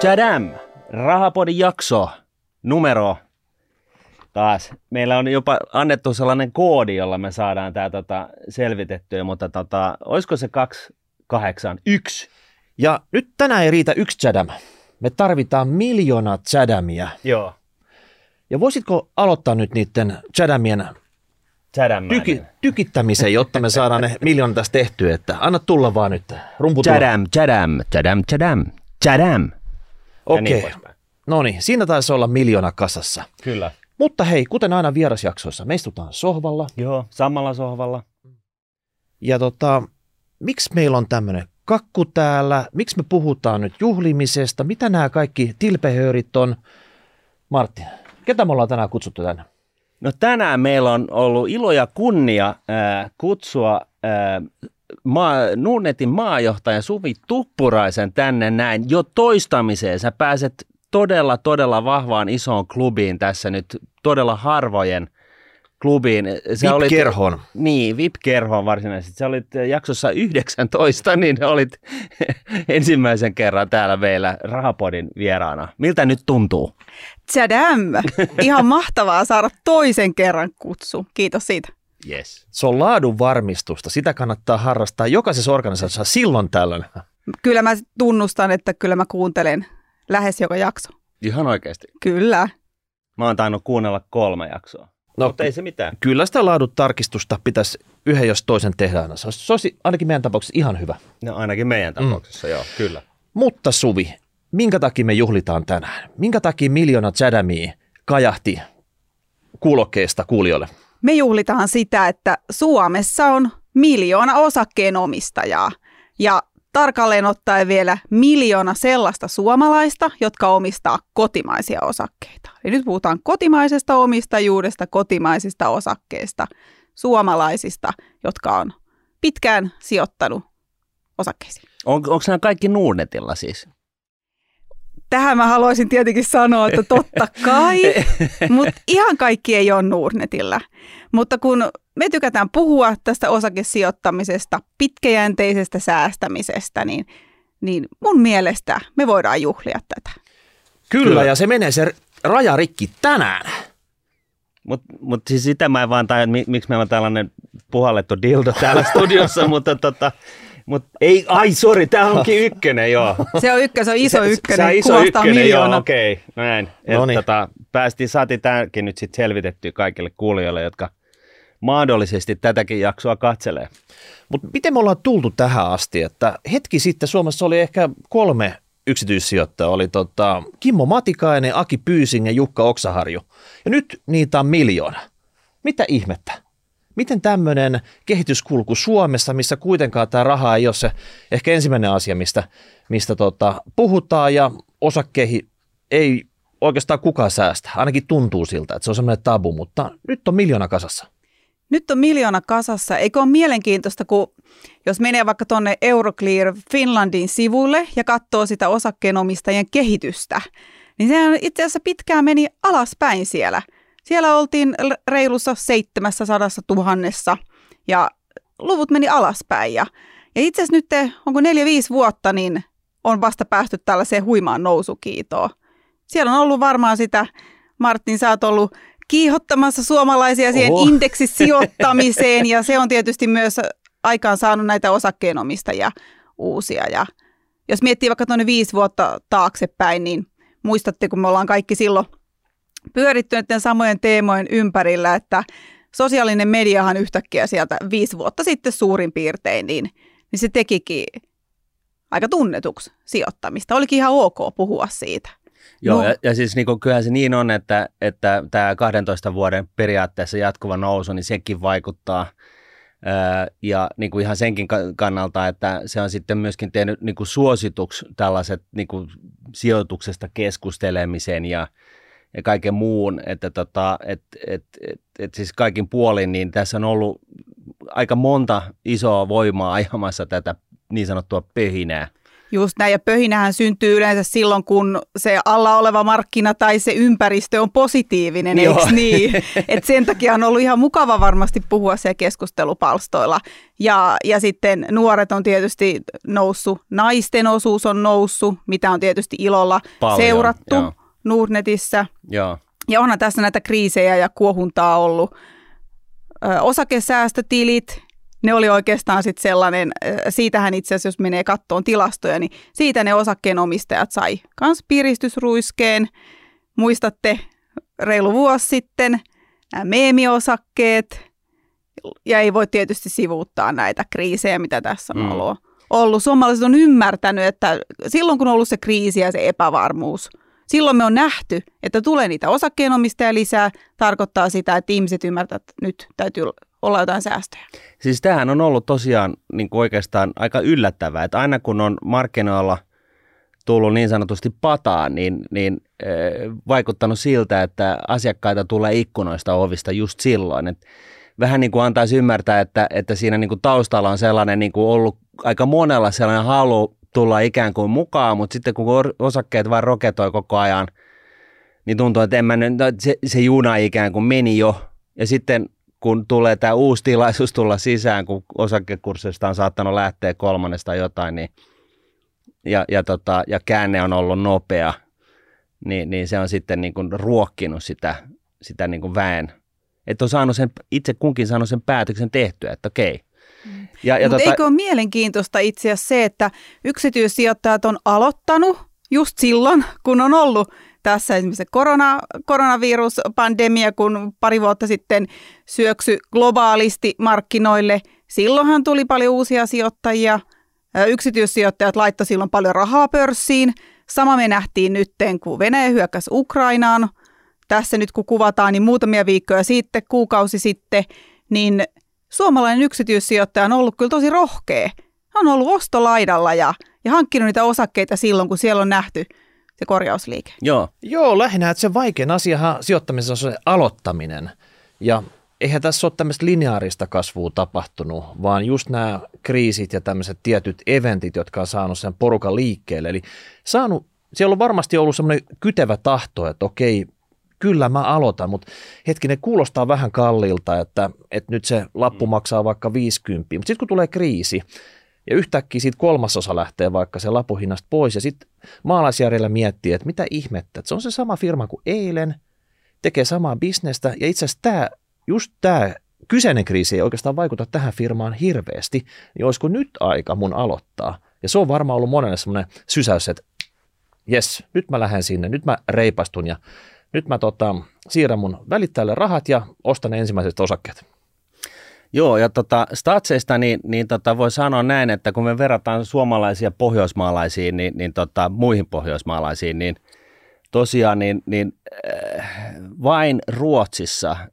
Tadam! Rahapodin jakso numero taas. Meillä on jopa annettu sellainen koodi, jolla me saadaan tämä tota selvitettyä, mutta tota, olisiko se 281? Ja nyt tänään ei riitä yksi Chadam. Me tarvitaan miljoona Chadamia. Joo. Ja voisitko aloittaa nyt niiden Chadamien tyki, tykittämisen, jotta me saadaan ne miljoona tästä tehtyä, että anna tulla vaan nyt. Rumpu tulla. Tadam, tadam, tadam, Ja Okei. niin poispäin. No niin, siinä taisi olla miljoona kasassa. Kyllä. Mutta hei, kuten aina vierasjaksoissa, me istutaan sohvalla. Joo, samalla sohvalla. Ja tota, miksi meillä on tämmöinen kakku täällä? Miksi me puhutaan nyt juhlimisesta? Mitä nämä kaikki tilpehöörit on? Martti, ketä me ollaan tänään kutsuttu tänne? No tänään meillä on ollut ilo ja kunnia äh, kutsua äh, maa, Nuunetin maajohtaja Suvi Tuppuraisen tänne näin jo toistamiseen. Sä pääset todella, todella vahvaan isoon klubiin tässä nyt, todella harvojen klubiin. Sä olit- VIP-kerhoon. Niin, VIP-kerhoon varsinaisesti. Sä olit jaksossa 19, niin olit ensimmäisen kerran täällä meillä Rahapodin vieraana. Miltä nyt tuntuu? Tadam! Ihan mahtavaa saada toisen kerran kutsu. Kiitos siitä. Yes. Se on laadun varmistusta. Sitä kannattaa harrastaa jokaisessa organisaatiossa silloin tällöin. Kyllä mä tunnustan, että kyllä mä kuuntelen lähes joka jakso. Ihan oikeasti. Kyllä. Mä oon tainnut kuunnella kolme jaksoa. No, Mutta ei se mitään. kyllä sitä laadun tarkistusta pitäisi yhden jos toisen tehdä aina. Se olisi, se olisi ainakin meidän tapauksessa ihan hyvä. No ainakin meidän tapauksessa, mm. joo, kyllä. Mutta Suvi, minkä takia me juhlitaan tänään? Minkä takia miljoona Chadamia kajahti kuulokkeesta kuulijoille? Me juhlitaan sitä, että Suomessa on miljoona osakkeenomistajaa ja tarkalleen ottaen vielä miljoona sellaista suomalaista, jotka omistaa kotimaisia osakkeita. Eli nyt puhutaan kotimaisesta omistajuudesta, kotimaisista osakkeista, suomalaisista, jotka on pitkään sijoittanut osakkeisiin. On, onko nämä kaikki Nuunetilla siis? Tähän mä haluaisin tietenkin sanoa, että totta kai, mutta ihan kaikki ei ole Nordnetillä. Mutta kun me tykätään puhua tästä osakesijoittamisesta, pitkäjänteisestä säästämisestä, niin, niin mun mielestä me voidaan juhlia tätä. Kyllä, Kyllä. ja se menee se raja rikki tänään. Mutta mut siis sitä mä en vaan tajua, miksi meillä on tällainen puhallettu dildo täällä studiossa, mutta tota, mut ei, ai sori, tää onkin ykkönen, joo. Se on ykkönen, se on iso ykkönen, Se on iso ykkönen, miljoona. joo, okei, okay, näin. Et Noniin. tota, päästiin, saatiin tämäkin nyt sitten selvitettyä kaikille kuulijoille, jotka mahdollisesti tätäkin jaksoa katselee. Mutta miten me ollaan tultu tähän asti, että hetki sitten Suomessa oli ehkä kolme yksityissijoittajaa, oli tota Kimmo Matikainen, Aki Pyysing ja Jukka Oksaharju. Ja nyt niitä on miljoona. Mitä ihmettä? Miten tämmöinen kehityskulku Suomessa, missä kuitenkaan tämä raha ei ole se ehkä ensimmäinen asia, mistä, mistä tota, puhutaan ja osakkeihin ei oikeastaan kukaan säästä. Ainakin tuntuu siltä, että se on semmoinen tabu, mutta nyt on miljoona kasassa. Nyt on miljoona kasassa. Eikö ole mielenkiintoista, kun jos menee vaikka tuonne Euroclear Finlandin sivuille ja katsoo sitä osakkeenomistajien kehitystä, niin sehän itse asiassa pitkään meni alaspäin siellä. Siellä oltiin reilussa 700 tuhannessa ja luvut meni alaspäin. Ja, ja itse asiassa nyt, te- onko 4-5 vuotta, niin on vasta päästy tällaiseen huimaan nousukiitoon. Siellä on ollut varmaan sitä, Martin, sä oot ollut kiihottamassa suomalaisia siihen Oho. indeksisijoittamiseen ja se on tietysti myös aikaan saanut näitä osakkeenomistajia uusia. Ja jos miettii vaikka tuonne viisi vuotta taaksepäin, niin muistatte, kun me ollaan kaikki silloin pyöritty näiden samojen teemojen ympärillä, että sosiaalinen mediahan yhtäkkiä sieltä viisi vuotta sitten suurin piirtein, niin, niin se tekikin aika tunnetuksi sijoittamista. Olikin ihan ok puhua siitä. Joo, No. ja, ja siis niin kuin, kyllähän se niin on, että, että tämä 12 vuoden periaatteessa jatkuva nousu, niin sekin vaikuttaa. Öö, ja niin kuin ihan senkin ka- kannalta, että se on sitten myöskin tehnyt niin kuin suosituksi tällaiset niin kuin sijoituksesta keskustelemisen ja, ja kaiken muun, että tota, et, et, et, et siis kaikin puolin, niin tässä on ollut aika monta isoa voimaa ajamassa tätä niin sanottua pöhinää. Just näin, ja pöhinähän syntyy yleensä silloin, kun se alla oleva markkina tai se ympäristö on positiivinen, eikö niin? Et sen takia on ollut ihan mukava varmasti puhua siellä keskustelupalstoilla. Ja, ja sitten nuoret on tietysti noussut, naisten osuus on noussut, mitä on tietysti ilolla Paljon, seurattu joo. Nordnetissä. Joo. Ja onhan tässä näitä kriisejä ja kuohuntaa ollut. Ö, osakesäästötilit, ne oli oikeastaan sitten sellainen, siitähän itse asiassa, jos menee kattoon tilastoja, niin siitä ne osakkeenomistajat sai kans piristysruiskeen. Muistatte reilu vuosi sitten nämä meemiosakkeet, ja ei voi tietysti sivuuttaa näitä kriisejä, mitä tässä on mm. ollut. ollut. Suomalaiset on ymmärtänyt, että silloin kun on ollut se kriisi ja se epävarmuus, silloin me on nähty, että tulee niitä osakkeenomistajia lisää, tarkoittaa sitä, että ihmiset ymmärtävät, että nyt täytyy olla jotain säästöjä. Siis tämähän on ollut tosiaan niin kuin oikeastaan aika yllättävää, että aina kun on markkinoilla tullut niin sanotusti pataan, niin, niin äh, vaikuttanut siltä, että asiakkaita tulee ikkunoista ovista just silloin. Et vähän niin kuin antaisi ymmärtää, että, että siinä niin kuin taustalla on sellainen niin kuin ollut aika monella sellainen halu tulla ikään kuin mukaan, mutta sitten kun osakkeet vain roketoi koko ajan, niin tuntuu, että en mä, no, se, se juna ikään kuin meni jo. Ja sitten kun tulee tämä uusi tilaisuus tulla sisään, kun osakekurssista on saattanut lähteä kolmannesta jotain, niin, ja, ja, tota, ja käänne on ollut nopea, niin, niin se on sitten niin kuin ruokkinut sitä, sitä niin kuin väen. Että on saanut sen, itse kunkin saanut sen päätöksen tehtyä, että okei. Mm. Ja, ja Mutta tota... eikö ole mielenkiintoista itse asiassa se, että yksityissijoittajat on aloittanut just silloin, kun on ollut tässä esimerkiksi korona, koronaviruspandemia, kun pari vuotta sitten syöksy globaalisti markkinoille. Silloinhan tuli paljon uusia sijoittajia. Yksityissijoittajat laittoi silloin paljon rahaa pörssiin. Sama me nähtiin nyt, kun Venäjä hyökkäsi Ukrainaan. Tässä nyt kun kuvataan, niin muutamia viikkoja sitten, kuukausi sitten, niin suomalainen yksityissijoittaja on ollut kyllä tosi rohkea. Hän on ollut ostolaidalla ja, ja hankkinut niitä osakkeita silloin, kun siellä on nähty – se korjausliike. Joo. Joo, lähinnä, että se vaikein asia sijoittamisessa on se aloittaminen. Ja eihän tässä ole tämmöistä lineaarista kasvua tapahtunut, vaan just nämä kriisit ja tämmöiset tietyt eventit, jotka on saanut sen porukan liikkeelle. Eli saanut, siellä on varmasti ollut semmoinen kytevä tahto, että okei, kyllä mä aloitan, mutta hetkinen, kuulostaa vähän kalliilta, että, että nyt se lappu mm. maksaa vaikka 50, mutta sitten kun tulee kriisi, ja yhtäkkiä siitä kolmasosa lähtee vaikka se lapuhinnasta pois ja sitten maalaisjärjellä miettii, että mitä ihmettä, että se on se sama firma kuin eilen, tekee samaa bisnestä ja itse asiassa tämä, just tämä kyseinen kriisi ei oikeastaan vaikuta tähän firmaan hirveästi, niin olisiko nyt aika mun aloittaa? Ja se on varmaan ollut monelle semmoinen sysäys, että jes, nyt mä lähden sinne, nyt mä reipastun ja nyt mä tota, siirrän mun välittäjälle rahat ja ostan ensimmäiset osakkeet. Joo, ja tota, statseista niin, niin tota, voi sanoa näin, että kun me verrataan suomalaisia pohjoismaalaisiin, niin, niin tota, muihin pohjoismaalaisiin, niin tosiaan niin, niin äh, vain Ruotsissa äh,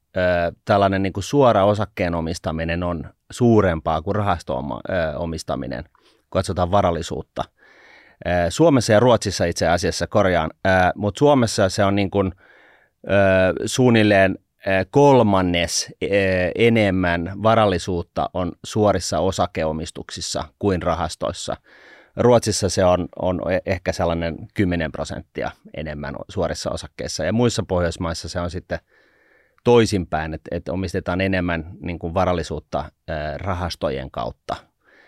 tällainen niin kuin suora osakkeen omistaminen on suurempaa kuin rahasto-omistaminen, kun katsotaan varallisuutta. Äh, Suomessa ja Ruotsissa itse asiassa korjaan, äh, mutta Suomessa se on niin kuin, äh, suunnilleen kolmannes enemmän varallisuutta on suorissa osakeomistuksissa kuin rahastoissa. Ruotsissa se on, on ehkä sellainen 10 prosenttia enemmän suorissa osakkeissa ja muissa Pohjoismaissa se on sitten toisinpäin, että, että omistetaan enemmän niin kuin varallisuutta rahastojen kautta.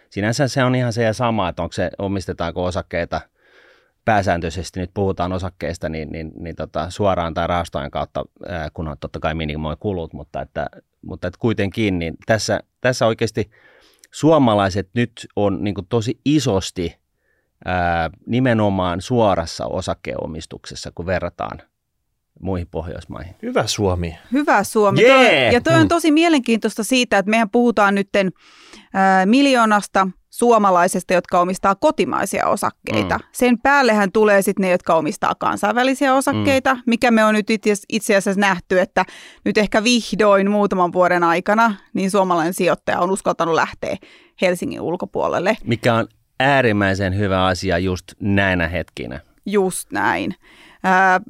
Sinänsä se on ihan se ja sama, että onko se, omistetaanko osakkeita – pääsääntöisesti nyt puhutaan osakkeista niin, niin, niin tota, suoraan tai rahastojen kautta, ää, kun on totta kai minimoi kulut, mutta, että, mutta että kuitenkin niin tässä, tässä oikeasti suomalaiset nyt on niin kuin tosi isosti ää, nimenomaan suorassa osakkeenomistuksessa, kun verrataan muihin Pohjoismaihin. Hyvä Suomi. Hyvä Suomi. Yeah. Toi, ja toi on tosi mielenkiintoista siitä, että mehän puhutaan nyt miljoonasta suomalaisesta, jotka omistaa kotimaisia osakkeita. Mm. Sen päällehän tulee sitten ne, jotka omistaa kansainvälisiä osakkeita, mm. mikä me on nyt itse asiassa nähty, että nyt ehkä vihdoin muutaman vuoden aikana niin suomalainen sijoittaja on uskaltanut lähteä Helsingin ulkopuolelle. Mikä on äärimmäisen hyvä asia just näinä hetkinä. Just näin. Äh,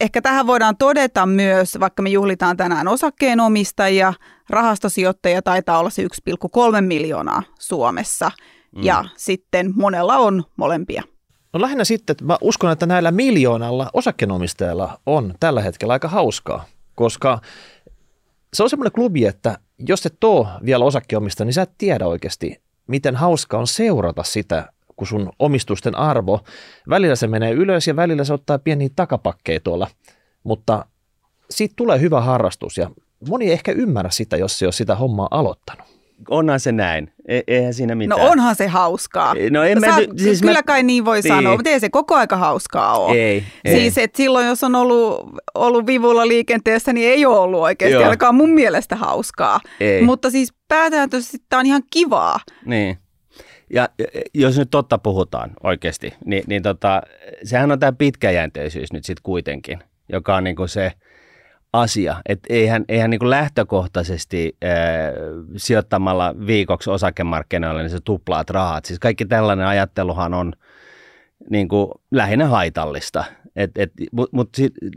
ehkä tähän voidaan todeta myös, vaikka me juhlitaan tänään osakkeenomistajia, rahastosijoittajia taitaa olla se 1,3 miljoonaa Suomessa. mm. ja sitten monella on molempia. No lähinnä sitten, että mä uskon, että näillä miljoonalla osakkeenomistajilla on tällä hetkellä aika hauskaa, koska se on semmoinen klubi, että jos et ole vielä osakkeomista, niin sä et tiedä oikeasti, miten hauska on seurata sitä, kun sun omistusten arvo, välillä se menee ylös ja välillä se ottaa pieniä takapakkeja tuolla, mutta siitä tulee hyvä harrastus ja moni ei ehkä ymmärrä sitä, jos se on sitä hommaa aloittanut. Onhan se näin. E- eihän siinä No mitään. onhan se hauskaa. No en mä, Sä, nyt- siis kyllä mä, kai niin voi Niin. sanoa, mutta ei se koko aika hauskaa ole. Ei, ei. Siis että silloin, jos on ollut, ollut vivulla liikenteessä, niin ei ole ollut oikeasti Joo. ainakaan mun mielestä hauskaa. Ei. Mutta siis pääsääntöisesti tämä on ihan kivaa. Niin. Ja jos nyt totta puhutaan oikeasti, niin, niin tota, sehän on tämä pitkäjänteisyys nyt sitten kuitenkin, joka on niinku se asia. Että eihän, eihän niinku lähtökohtaisesti äh, sijoittamalla viikoksi osakemarkkinoille, niin se tuplaat rahat. Siis kaikki tällainen ajatteluhan on niinku lähinnä haitallista. Mutta mut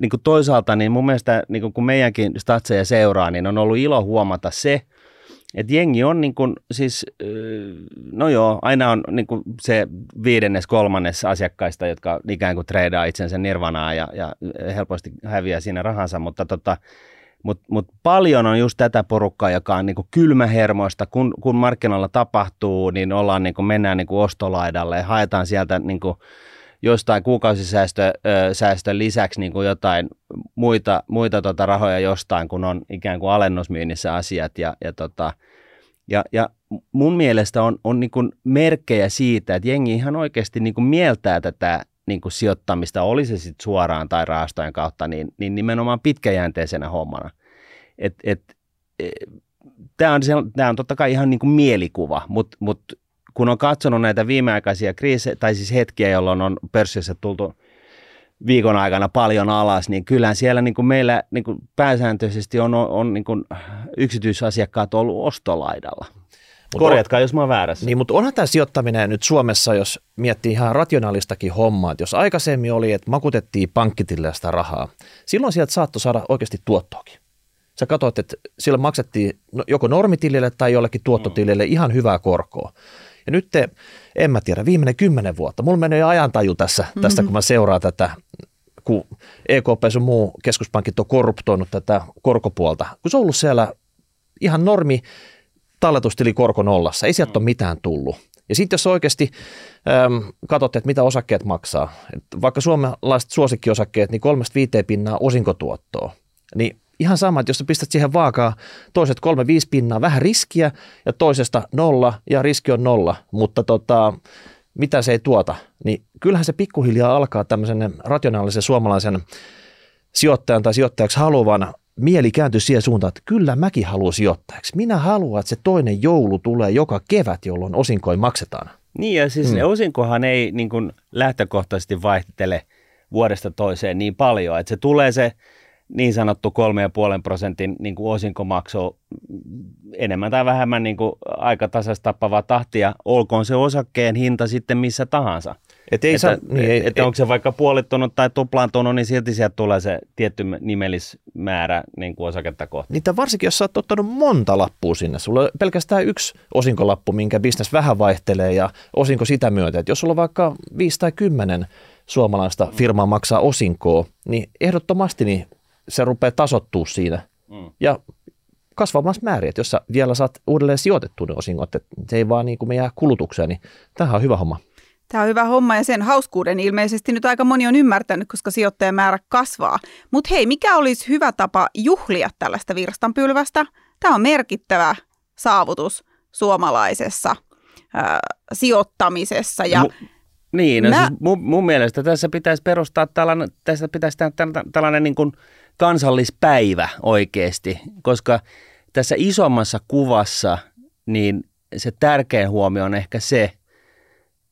niinku toisaalta niin mun mielestä niinku kun meidänkin statseja seuraa, niin on ollut ilo huomata se, et jengi on niin kuin, siis, no joo, aina on niin se viidennes, kolmannes asiakkaista, jotka ikään kuin treidaa itsensä nirvanaa ja, ja helposti häviää siinä rahansa, mutta tota, mut, mut paljon on just tätä porukkaa, joka on niin kuin kylmähermoista, kun, kun markkinoilla tapahtuu, niin ollaan niin mennään niin ostolaidalle ja haetaan sieltä niin kuin, jostain kuukausisäästön säästön lisäksi niin kuin jotain muita, muita tota rahoja jostain, kun on ikään kuin alennusmyynnissä asiat. Ja, ja, tota, ja, ja mun mielestä on, on niin kuin merkkejä siitä, että jengi ihan oikeasti niin kuin mieltää tätä niin kuin sijoittamista, oli se sitten suoraan tai rahastojen kautta, niin, niin nimenomaan pitkäjänteisenä hommana. Et, et, Tämä on, on totta kai ihan niin kuin mielikuva, mutta mut kun on katsonut näitä viimeaikaisia kriisejä, tai siis hetkiä, jolloin on pörssissä tultu viikon aikana paljon alas, niin kyllähän siellä niin kuin meillä niin kuin pääsääntöisesti on, on, on niin kuin yksityisasiakkaat ollut ostolaidalla. Korjatkaa, jos mä oon väärässä. Niin, mutta onhan tämä sijoittaminen nyt Suomessa, jos miettii ihan rationaalistakin hommaa, että jos aikaisemmin oli, että makutettiin pankkitille sitä rahaa, silloin sieltä saattoi saada oikeasti tuottoakin. Sä katsoit, että sillä maksettiin no- joko normitilille tai jollekin tuottotilille ihan hyvää korkoa. Ja nyt te, en mä tiedä, viimeinen kymmenen vuotta, mulla menee ajantaju tässä, mm-hmm. tästä, kun mä seuraan tätä, kun EKP sun muu keskuspankit on korruptoinut tätä korkopuolta, kun se on ollut siellä ihan normi talletustili korko nollassa, ei sieltä ole mitään tullut. Ja sitten jos oikeasti äm, katsotte, että mitä osakkeet maksaa, että vaikka suomalaiset suosikkiosakkeet, niin kolmesta viiteen pinnaa osinkotuottoa, niin ihan sama, että jos sä pistät siihen vaakaa toiset kolme viisi pinnaa, vähän riskiä ja toisesta nolla ja riski on nolla, mutta tota, mitä se ei tuota, niin kyllähän se pikkuhiljaa alkaa tämmöisen rationaalisen suomalaisen sijoittajan tai sijoittajaksi haluavan mieli kääntyy siihen suuntaan, että kyllä mäkin haluan sijoittajaksi. Minä haluan, että se toinen joulu tulee joka kevät, jolloin osinkoin maksetaan. Niin ja siis mm. osinkohan ei niin kuin lähtökohtaisesti vaihtele vuodesta toiseen niin paljon, että se tulee se niin sanottu 3,5 prosentin niin kuin osinkomaksu enemmän tai vähemmän niin kuin aika tasaista tappavaa tahtia, olkoon se osakkeen hinta sitten missä tahansa. Et ei että, saa, niin, ei, että ei, onko se vaikka puolittunut tai tuplaantunut, niin silti sieltä tulee se tietty nimellismäärä niin kuin osaketta kohti. Niitä varsinkin, jos sä oot ottanut monta lappua sinne. Sulla on pelkästään yksi osinkolappu, minkä bisnes vähän vaihtelee ja osinko sitä myötä. Et jos sulla on vaikka 5 tai 10 suomalaista firmaa maksaa osinkoa, niin ehdottomasti niin se rupeaa tasottuu siinä. Mm. Ja kasvamassa määrin, että jos sä vielä saat uudelleen sijoitettua ne osingot, että se ei vaan niin kuin me jää kulutukseen, niin tämähän on hyvä homma. Tämä on hyvä homma ja sen hauskuuden ilmeisesti nyt aika moni on ymmärtänyt, koska sijoittajamäärä kasvaa. Mutta hei, mikä olisi hyvä tapa juhlia tällaista virstanpylvästä? Tämä on merkittävä saavutus suomalaisessa ää, sijoittamisessa. Ja Mu- niin, no Mä- siis mun, mun mielestä tässä pitäisi perustaa tällainen, tässä pitäisi tehdä tällainen, tällainen niin kuin kansallispäivä oikeasti, koska tässä isommassa kuvassa niin se tärkein huomio on ehkä se,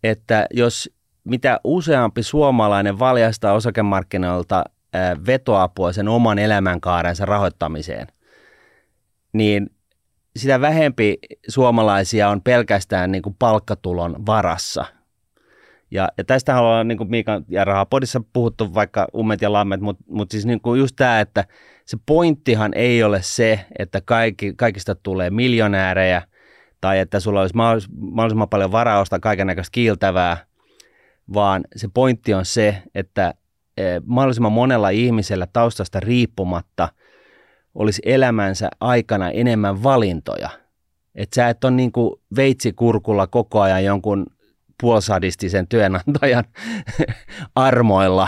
että jos mitä useampi suomalainen valjastaa osakemarkkinoilta vetoapua sen oman elämänkaarensa rahoittamiseen, niin sitä vähempi suomalaisia on pelkästään niin kuin palkkatulon varassa. Ja, ja tästä ollaan niin kuin Miikan ja Rahapodissa puhuttu vaikka ummet ja lammet, mutta mut siis niin kuin just tämä, että se pointtihan ei ole se, että kaikki, kaikista tulee miljonäärejä tai että sulla olisi mahdollisimman paljon varaa ostaa kaiken kiiltävää, vaan se pointti on se, että e, mahdollisimman monella ihmisellä taustasta riippumatta olisi elämänsä aikana enemmän valintoja. Että sä et ole niin kuin veitsikurkulla koko ajan jonkun puolsadistisen työnantajan armoilla,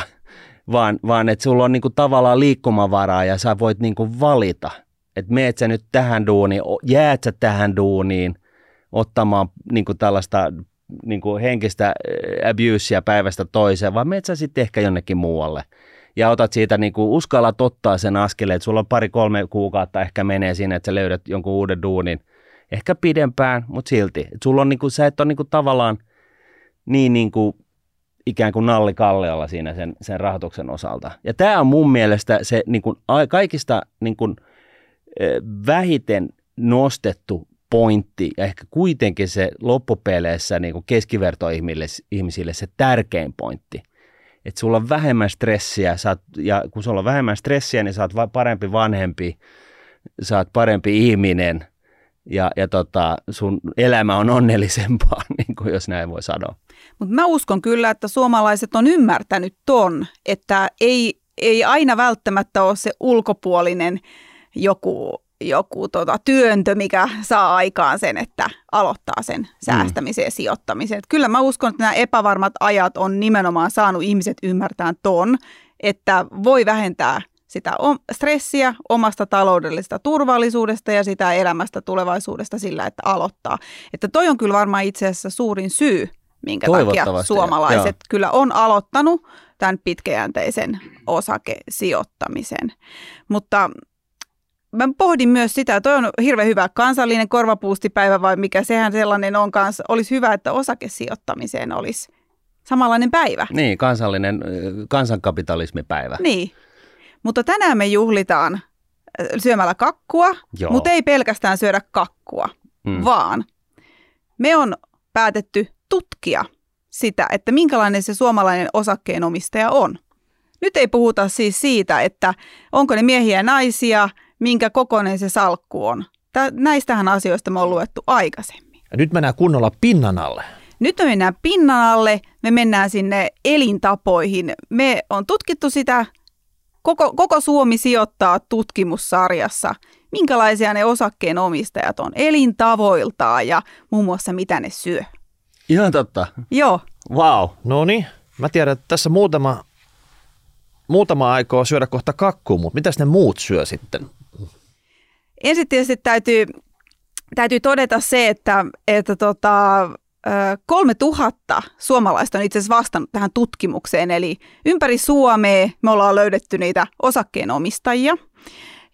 vaan, vaan että sulla on niin kuin tavallaan liikkumavaraa ja sä voit niin kuin valita, että meet sä nyt tähän duuniin, jäät sä tähän duuniin ottamaan niin kuin tällaista niin kuin henkistä abusea päivästä toiseen, vaan meet sä sitten ehkä jonnekin muualle. Ja otat siitä, niin kuin uskallat ottaa sen askeleen, että sulla on pari-kolme kuukautta ehkä menee sinne, että sä löydät jonkun uuden duunin. Ehkä pidempään, mutta silti. Et sulla on niin kuin, sä et ole niin kuin tavallaan niin, niin kuin ikään kuin nalli kallealla siinä sen, sen rahoituksen osalta. Ja tämä on mun mielestä se niin kuin, kaikista niin kuin, vähiten nostettu pointti ja ehkä kuitenkin se loppupeleissä niin kuin keskivertoihmisille se tärkein pointti. Että sulla on vähemmän stressiä saat, ja kun sulla on vähemmän stressiä, niin sä oot parempi vanhempi, sä oot parempi ihminen ja, ja tota, sun elämä on onnellisempaa, niin kuin jos näin voi sanoa. Mutta mä uskon kyllä, että suomalaiset on ymmärtänyt ton, että ei, ei aina välttämättä ole se ulkopuolinen joku joku tota, työntö, mikä saa aikaan sen, että aloittaa sen säästämisen ja sijoittamisen. Et kyllä mä uskon, että nämä epävarmat ajat on nimenomaan saanut ihmiset ymmärtämään ton, että voi vähentää sitä stressiä omasta taloudellisesta turvallisuudesta ja sitä elämästä tulevaisuudesta sillä, että aloittaa. Että toi on kyllä varmaan itse asiassa suurin syy, minkä takia suomalaiset joo. kyllä on aloittanut tämän pitkäjänteisen osakesijoittamisen. Mutta mä pohdin myös sitä, että on hirveän hyvä kansallinen korvapuustipäivä vai mikä sehän sellainen on kanssa. Olisi hyvä, että osakesijoittamiseen olisi samanlainen päivä. Niin, kansallinen kansankapitalismipäivä. Niin, mutta tänään me juhlitaan syömällä kakkua, Joo. mutta ei pelkästään syödä kakkua, hmm. vaan me on päätetty tutkia sitä, että minkälainen se suomalainen osakkeenomistaja on. Nyt ei puhuta siis siitä, että onko ne miehiä ja naisia – minkä kokoinen se salkku on. Tä, näistähän asioista me on luettu aikaisemmin. Ja nyt mennään kunnolla pinnan alle. Nyt me mennään pinnan alle, me mennään sinne elintapoihin. Me on tutkittu sitä, koko, koko Suomi sijoittaa tutkimussarjassa, minkälaisia ne osakkeenomistajat on elintavoiltaan ja muun muassa mitä ne syö. Ihan totta. Joo. Wow. No niin, mä tiedän, että tässä muutama, muutama aikoo syödä kohta kakkuun, mutta mitäs ne muut syö sitten? Ensin tietysti täytyy, täytyy todeta se, että, että tota, 3000 suomalaista on itse asiassa vastannut tähän tutkimukseen, eli ympäri Suomea me ollaan löydetty niitä osakkeenomistajia.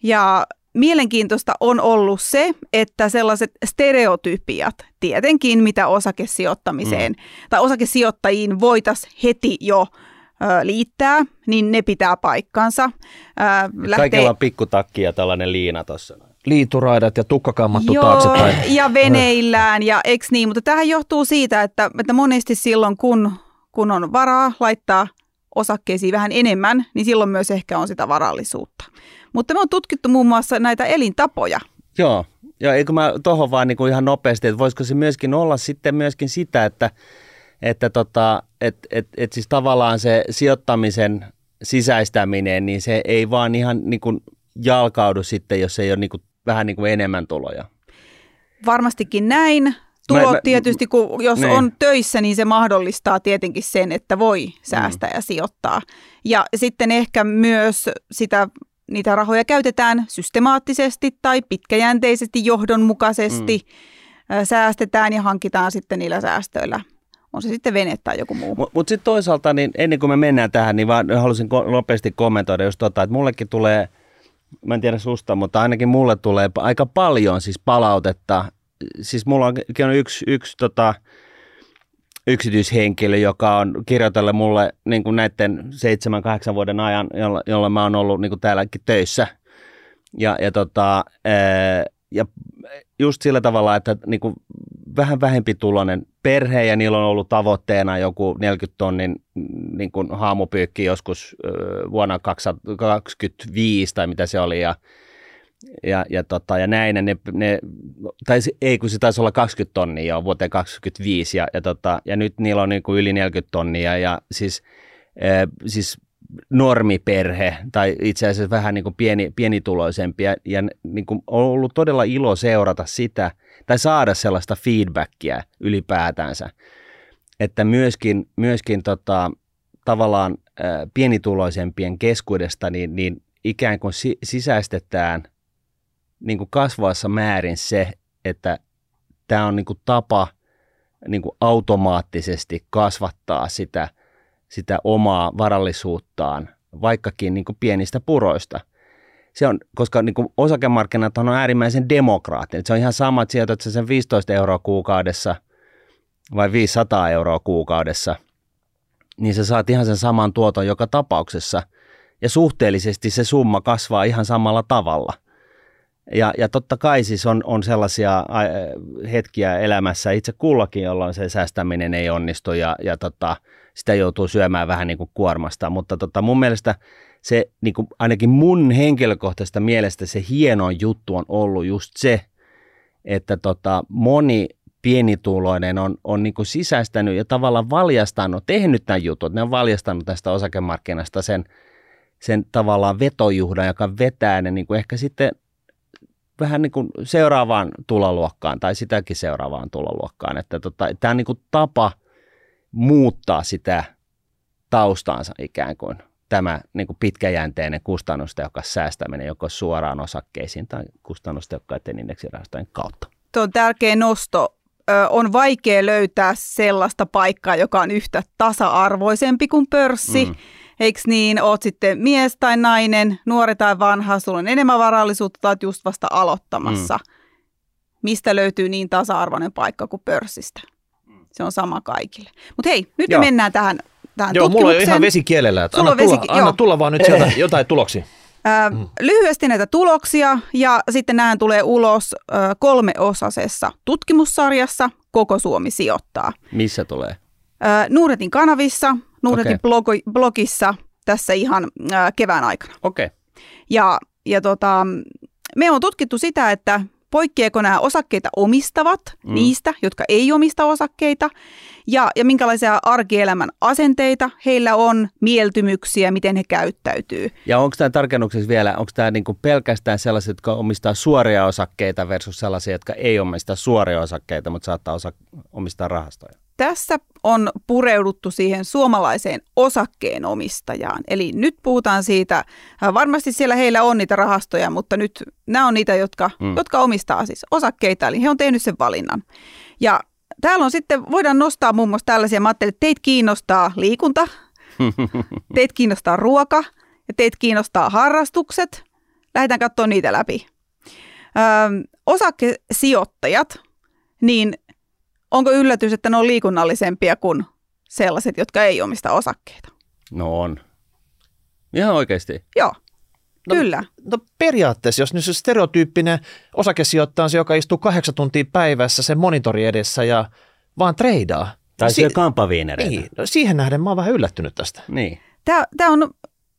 Ja mielenkiintoista on ollut se, että sellaiset stereotypiat, tietenkin mitä osakesijoittamiseen mm. tai osakesijoittajiin voitaisiin heti jo liittää, niin ne pitää paikkansa. Lähtee... Kaikilla on pikkutakki ja tällainen liina tuossa liituraidat ja tukkakammattu Joo, taaksepäin. ja veneillään ja eks niin, mutta tähän johtuu siitä, että, että monesti silloin kun, kun on varaa laittaa osakkeisiin vähän enemmän, niin silloin myös ehkä on sitä varallisuutta. Mutta me on tutkittu muun muassa näitä elintapoja. Joo, ja eikö mä tuohon vaan niin kuin ihan nopeasti, että voisiko se myöskin olla sitten myöskin sitä, että, että tota, et, et, et siis tavallaan se sijoittamisen sisäistäminen, niin se ei vaan ihan niin kuin jalkaudu sitten, jos ei ole niin kuin, vähän niin kuin enemmän tuloja. Varmastikin näin. Tulot mä, tietysti, kun jos niin. on töissä, niin se mahdollistaa tietenkin sen, että voi säästää mm. ja sijoittaa. Ja sitten ehkä myös sitä, niitä rahoja käytetään systemaattisesti tai pitkäjänteisesti, johdonmukaisesti. Mm. Säästetään ja hankitaan sitten niillä säästöillä on se sitten vene tai joku muu. Mutta mut sitten toisaalta, niin ennen kuin me mennään tähän, niin vaan halusin ko- nopeasti kommentoida just tota, että mullekin tulee – mä en tiedä susta, mutta ainakin mulle tulee aika paljon siis palautetta. Siis mulla on yksi, yksi tota, yksityishenkilö, joka on kirjoitellut mulle niin kuin näiden seitsemän, kahdeksan vuoden ajan, jolla, jolla mä oon ollut niin kuin täälläkin töissä. Ja, ja, tota, ja just sillä tavalla, että niin kuin vähän vähempi tulonen perhe ja niillä on ollut tavoitteena joku 40 tonnin niin kuin haamupyykki joskus vuonna 2025 tai mitä se oli ja ja, ja, tota, ja näin, ne, ne, tai ei kun se taisi olla 20 tonnia jo vuoteen 2025 ja, ja, tota, ja nyt niillä on niin kuin yli 40 tonnia ja siis, äh, siis normiperhe tai itse asiassa vähän niin kuin pieni, pienituloisempi ja, ja niin kuin on ollut todella ilo seurata sitä tai saada sellaista feedbackia ylipäätänsä, että myöskin, myöskin tota, tavallaan äh, pienituloisempien keskuudesta niin, niin ikään kuin si- sisäistetään niin kuin kasvavassa määrin se, että tämä on niin kuin tapa niin kuin automaattisesti kasvattaa sitä, sitä omaa varallisuuttaan, vaikkakin niin kuin pienistä puroista. Se on, koska niin kuin osakemarkkinat on äärimmäisen demokraattinen. Se on ihan sama, että sijoitat sen 15 euroa kuukaudessa vai 500 euroa kuukaudessa, niin sä saat ihan sen saman tuoton joka tapauksessa – ja suhteellisesti se summa kasvaa ihan samalla tavalla. Ja, ja totta kai siis on, on sellaisia hetkiä elämässä itse kullakin, jolloin se säästäminen ei onnistu ja, ja tota, sitä joutuu syömään vähän niin kuin kuormasta. Mutta tota, mun mielestä se, niin kuin ainakin mun henkilökohtaisesta mielestä se hieno juttu on ollut just se, että tota, moni pienituloinen on, on niin kuin sisäistänyt ja tavallaan valjastanut, tehnyt tämän jutun, ne on valjastanut tästä osakemarkkinasta sen – sen tavallaan vetojuhdan, joka vetää ne niin kuin ehkä sitten vähän niin kuin seuraavaan tuloluokkaan tai sitäkin seuraavaan tuloluokkaan. Että tota, tämä on niin kuin tapa muuttaa sitä taustaansa ikään kuin tämä niin kuin pitkäjänteinen kustannustehokas säästäminen joko suoraan osakkeisiin tai kustannustehokkaiden indeksirahastojen kautta. Tuo on tärkeä nosto. Ö, on vaikea löytää sellaista paikkaa, joka on yhtä tasa-arvoisempi kuin pörssi. Mm Eikö niin, oot sitten mies tai nainen, nuori tai vanha, sulla on enemmän varallisuutta tai oot just vasta aloittamassa. Mm. Mistä löytyy niin tasa-arvoinen paikka kuin pörssistä? Se on sama kaikille. Mutta hei, nyt Joo. me mennään tähän, tähän Joo, mulla on ihan vesi kielellä. Että anna, tulla, vesi, anna tulla vaan nyt sieltä jotain tuloksia. Mm. Lyhyesti näitä tuloksia ja sitten nämä tulee ulos ö, kolmeosasessa tutkimussarjassa Koko Suomi sijoittaa. Missä tulee? Nuuretin kanavissa, Nuudetin okay. blogissa tässä ihan äh, kevään aikana. Okei. Okay. Ja, ja tota, me on tutkittu sitä, että poikkeako nämä osakkeita omistavat mm. niistä, jotka ei omista osakkeita, ja, ja minkälaisia arkielämän asenteita heillä on, mieltymyksiä, miten he käyttäytyy. Ja onko tämä tarkennuksessa vielä, onko tämä niinku pelkästään sellaiset, jotka omistaa suoria osakkeita versus sellaisia, jotka ei omista suoria osakkeita, mutta saattaa osa- omistaa rahastoja? Tässä on pureuduttu siihen suomalaiseen osakkeenomistajaan. Eli nyt puhutaan siitä, äh, varmasti siellä heillä on niitä rahastoja, mutta nyt nämä on niitä, jotka, mm. jotka omistaa siis osakkeita, eli he on tehnyt sen valinnan. Ja täällä on sitten, voidaan nostaa muun muassa tällaisia, mä ajattelin, että teitä kiinnostaa liikunta, teitä kiinnostaa ruoka ja teitä kiinnostaa harrastukset. Lähdetään katsomaan niitä läpi. Ö, osakesijoittajat, niin Onko yllätys, että ne on liikunnallisempia kuin sellaiset, jotka ei omista osakkeita? No on. Ihan oikeasti. Joo. No, Kyllä. No periaatteessa, jos nyt se stereotyyppinen osakesijoittaja on se, joka istuu kahdeksan tuntia päivässä sen monitori edessä ja vaan treidaa. Tai syö si- kampaviinereitä. Niin, no siihen nähden mä oon vähän yllättynyt tästä. Niin. Tämä, tämä on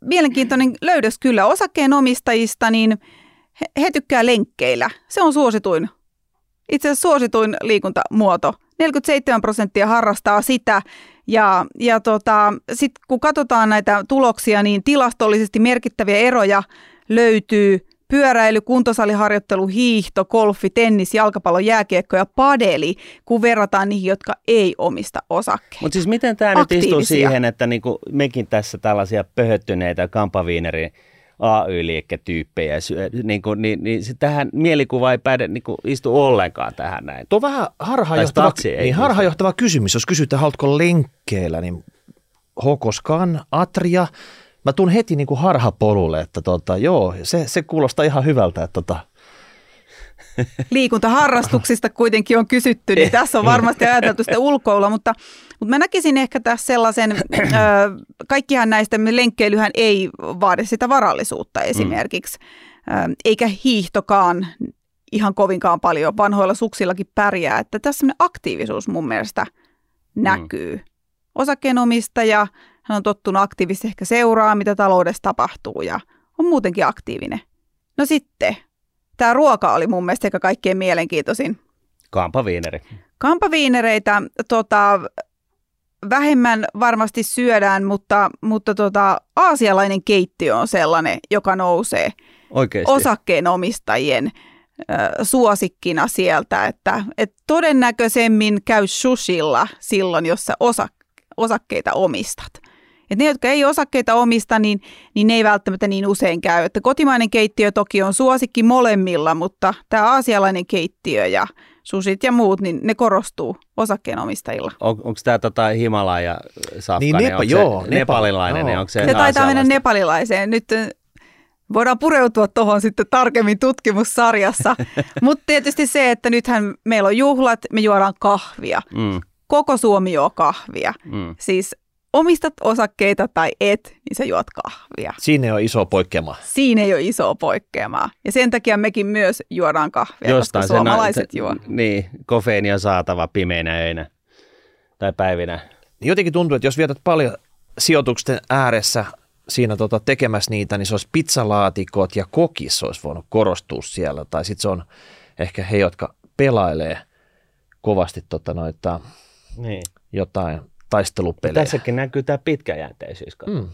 mielenkiintoinen löydös kyllä osakkeenomistajista, niin he, he tykkää lenkkeillä. Se on suosituin itse asiassa suosituin liikuntamuoto. 47 prosenttia harrastaa sitä ja, ja tota, sitten kun katsotaan näitä tuloksia, niin tilastollisesti merkittäviä eroja löytyy pyöräily, kuntosaliharjoittelu, hiihto, golfi, tennis, jalkapallo, jääkiekko ja padeli, kun verrataan niihin, jotka ei omista osakkeita. Mutta siis miten tämä nyt istuu siihen, että niinku mekin tässä tällaisia pöhöttyneitä kampaviineri AY-liiketyyppejä, niin, kuin, niin, niin se tähän mielikuva ei päde niin kuin istu ollenkaan tähän näin. Tuo on vähän harhaanjohtava, niin, harhaanjohtava kysymys. Jos kysytään, haluatko lenkkeillä, niin Hokoskan, Atria, mä tuun heti niin kuin harhapolulle, että tota, joo, se, se kuulostaa ihan hyvältä, että tota, liikuntaharrastuksista kuitenkin on kysytty, niin tässä on varmasti ajateltu sitä ulkoilla, mutta, mutta mä näkisin ehkä tässä sellaisen, ö, kaikkihan näistä lenkkeilyhän ei vaadi sitä varallisuutta esimerkiksi, mm. eikä hiihtokaan ihan kovinkaan paljon, vanhoilla suksillakin pärjää, että tässä aktiivisuus mun mielestä näkyy. Osakkeenomistaja, hän on tottunut aktiivisesti ehkä seuraa, mitä taloudessa tapahtuu ja on muutenkin aktiivinen. No sitten tämä ruoka oli mun mielestä ehkä kaikkein mielenkiintoisin. Kampaviineri. Kampaviinereitä tota, vähemmän varmasti syödään, mutta, mutta tota, aasialainen keittiö on sellainen, joka nousee Oikeasti. osakkeenomistajien ö, suosikkina sieltä, että et todennäköisemmin käy sushilla silloin, jos sä osa, osakkeita omistat. Et ne, jotka ei osakkeita omista, niin, niin ne ei välttämättä niin usein käy. Että kotimainen keittiö toki on suosikki molemmilla, mutta tämä aasialainen keittiö ja susit ja muut, niin ne korostuu osakkeenomistajilla. On, onko tämä tota Himalaja safka? Niin, Nepa, joo, Nepa, nepalilainen, joo. niin onko se Se taitaa mennä nepalilaiseen. Nyt ö, voidaan pureutua tuohon sitten tarkemmin tutkimussarjassa. Mutta tietysti se, että nythän meillä on juhlat, me juodaan kahvia. Mm, Koko Suomi juo kahvia. mm. Siis omistat osakkeita tai et, niin sä juot kahvia. Siinä on iso poikkeama. Siinä ei ole isoa poikkeamaa. Ja sen takia mekin myös juodaan kahvia, Jostain koska suomalaiset se- juo. Niin, kofeiini on saatava pimeinä öinä tai päivinä. Niin Jotenkin tuntuu, että jos vietät paljon sijoituksen ääressä siinä tota, tekemässä niitä, niin se olisi pizzalaatikot ja kokis olisi voinut korostua siellä. Tai sitten se on ehkä he, jotka pelailee kovasti tota, noita, Niin. jotain taistelupelejä. Tässäkin näkyy tämä pitkäjänteisyys. Mm.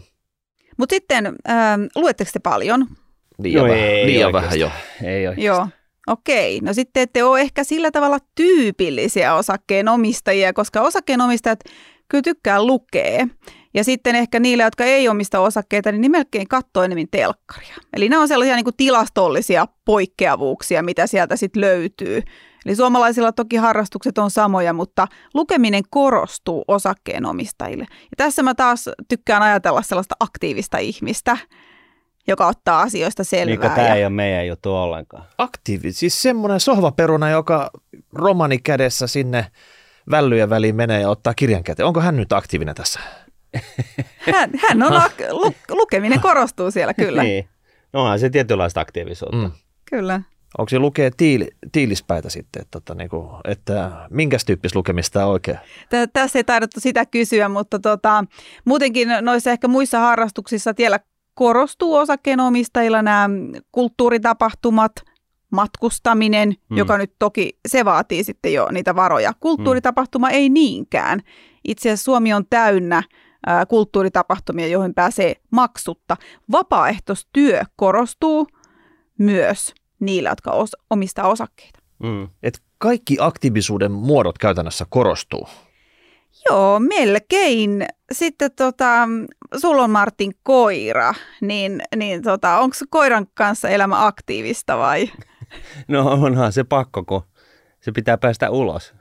Mutta sitten, ähm, luetteko te paljon? Liian, No vähän, ei liian vähän jo. Ei. Joo. Okei, no sitten ette ole ehkä sillä tavalla tyypillisiä osakkeenomistajia, koska osakkeenomistajat kyllä tykkää lukea. Ja sitten ehkä niille, jotka ei omista osakkeita, niin ne melkein katsoo enemmän telkkaria. Eli nämä on sellaisia niin kuin tilastollisia poikkeavuuksia, mitä sieltä sitten löytyy. Eli suomalaisilla toki harrastukset on samoja, mutta lukeminen korostuu osakkeenomistajille. Ja tässä mä taas tykkään ajatella sellaista aktiivista ihmistä, joka ottaa asioista selvää. Mikä ja- tämä ei ole meidän juttu ollenkaan. Aktiivi, siis semmoinen sohvaperuna, joka romani kädessä sinne vällyjen väliin menee ja ottaa kirjan käteen. Onko hän nyt aktiivinen tässä? Hän, hän on, ak- lu, lukeminen korostuu siellä kyllä. Niin. No onhan se tietynlaista aktiivisuutta. Mm. Kyllä. Onko se lukee tiili, tiilispäitä sitten, että, tota, niinku, että minkäs tyyppistä lukemista tämä oikein? Tä- Tässä ei taidettu sitä kysyä, mutta tota, muutenkin noissa ehkä muissa harrastuksissa siellä korostuu osakkeenomistajilla nämä kulttuuritapahtumat, matkustaminen, Mm. mm. joka nyt toki se vaatii sitten jo niitä varoja. Kulttuuritapahtuma mm. ei niinkään. Itse asiassa Suomi on täynnä ää, kulttuuritapahtumia, joihin pääsee maksutta. Vapaaehtoistyö korostuu myös niillä, jotka os- omistaa osakkeita. Mm. Et kaikki aktiivisuuden muodot käytännössä korostuu. Joo, melkein. Sitten tota, sulla on Martin koira, niin, niin tota, onko koiran kanssa elämä aktiivista vai? No onhan se pakko, kun se pitää päästä ulos.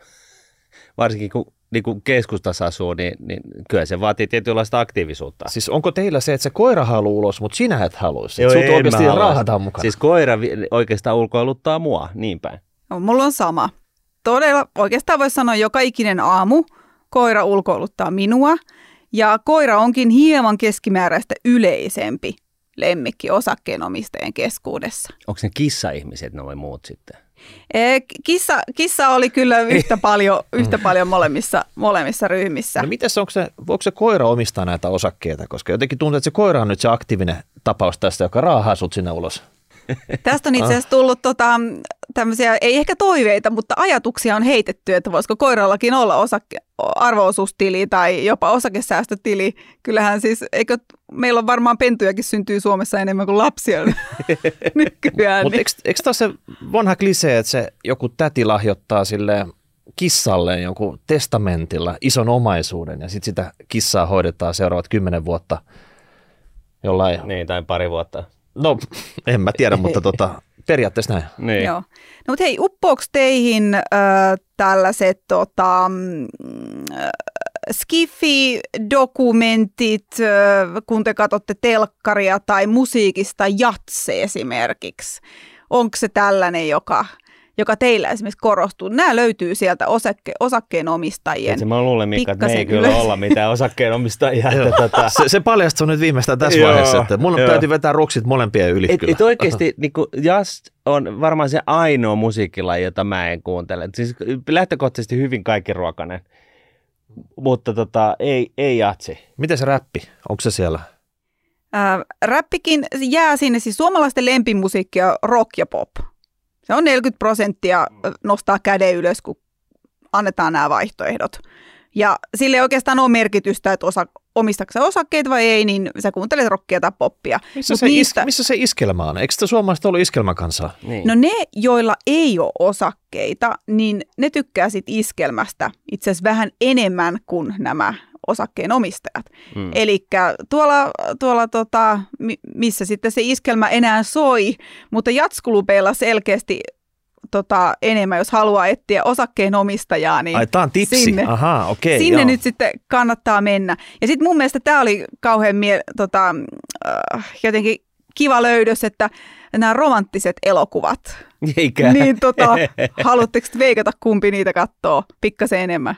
Varsinkin kun niin kuin keskustassa asuu, niin, niin kyllä se vaatii tietynlaista aktiivisuutta. Siis onko teillä se, että se koira haluaa ulos, mutta sinä et haluaisi? Joo, Sut mä oikeasti raahataan mukaan. Siis koira oikeastaan ulkoiluttaa mua, niin päin. No, mulla on sama. Todella, oikeastaan voisi sanoa joka ikinen aamu koira ulkoiluttaa minua. Ja koira onkin hieman keskimääräistä yleisempi lemmikki osakkeenomistajien keskuudessa. Onko ne kissa-ihmiset noin muut sitten? Kissa, kissa oli kyllä yhtä paljon, yhtä paljon molemmissa, molemmissa ryhmissä. No mites onko se, voiko se koira omistaa näitä osakkeita? Koska jotenkin tuntuu, että se koira on nyt se aktiivinen tapaus tästä, joka raahaa sut sinne ulos. Tästä on itse asiassa tullut tota, tämmöisiä, ei ehkä toiveita, mutta ajatuksia on heitetty, että voisiko koirallakin olla osakke, arvoosuustili tai jopa osakesäästötili. Kyllähän siis, eikö meillä on varmaan pentujakin syntyy Suomessa enemmän kuin lapsia nykyään. Mutta niin. eikö, eikö taas se vanha klisee, että se joku täti lahjoittaa sille kissalle joku testamentilla ison omaisuuden ja sitten sitä kissaa hoidetaan seuraavat kymmenen vuotta jollain, Niin, tai pari vuotta. No en mä tiedä, mutta tota, periaatteessa näin. Niin. Joo. No mutta hei, uppouks teihin äh, tällaiset tota, äh, Skifi-dokumentit, äh, kun te katsotte telkkaria tai musiikista jatse esimerkiksi? Onko se tällainen, joka, joka teillä esimerkiksi korostuu? Nämä löytyy sieltä osakke, osakkeenomistajien. Tiedätkö, mä luulen, Mika, että me ei kyllä ylös. olla mitään osakkeenomistajia. että tota, Se, se paljastuu nyt viimeistään tässä Joo, vaiheessa, että mun joo. täytyy vetää ruksit molempien yli et, kyllä. et oikeasti niin jazz on varmaan se ainoa musiikkilaji, jota mä en kuuntele. Siis lähtökohtaisesti hyvin kaikkiruokainen, mutta tota, ei, ei jatsi. Miten se räppi? Onko se siellä? Äh, räppikin jää sinne, siis suomalaisten lempimusiikki on rock ja pop. Se on 40 prosenttia nostaa käden ylös, kun annetaan nämä vaihtoehdot. Ja sille ei oikeastaan ole merkitystä, että osa, omistatko osakkeita vai ei, niin sä kuuntelet rockia tai poppia. Missä, se, niistä... is, missä se iskelmä on? Eikö sitä suomalaiset ollut iskelmäkansaa? Niin. No ne, joilla ei ole osakkeita, niin ne tykkää sit iskelmästä itse asiassa vähän enemmän kuin nämä osakkeenomistajat. Mm. Eli tuolla, tuolla tota, missä sitten se iskelmä enää soi, mutta jatskulupeilla selkeästi tota, enemmän, jos haluaa etsiä osakkeenomistajaa. Niin Ai, tämä on tipsi. Sinne, Aha, okay, sinne joo. nyt sitten kannattaa mennä. Ja sitten mun mielestä tämä oli kauhean mie- tota, äh, jotenkin kiva löydös, että nämä romanttiset elokuvat. Eikä. Niin tota, haluatteko veikata, kumpi niitä katsoo pikkasen enemmän?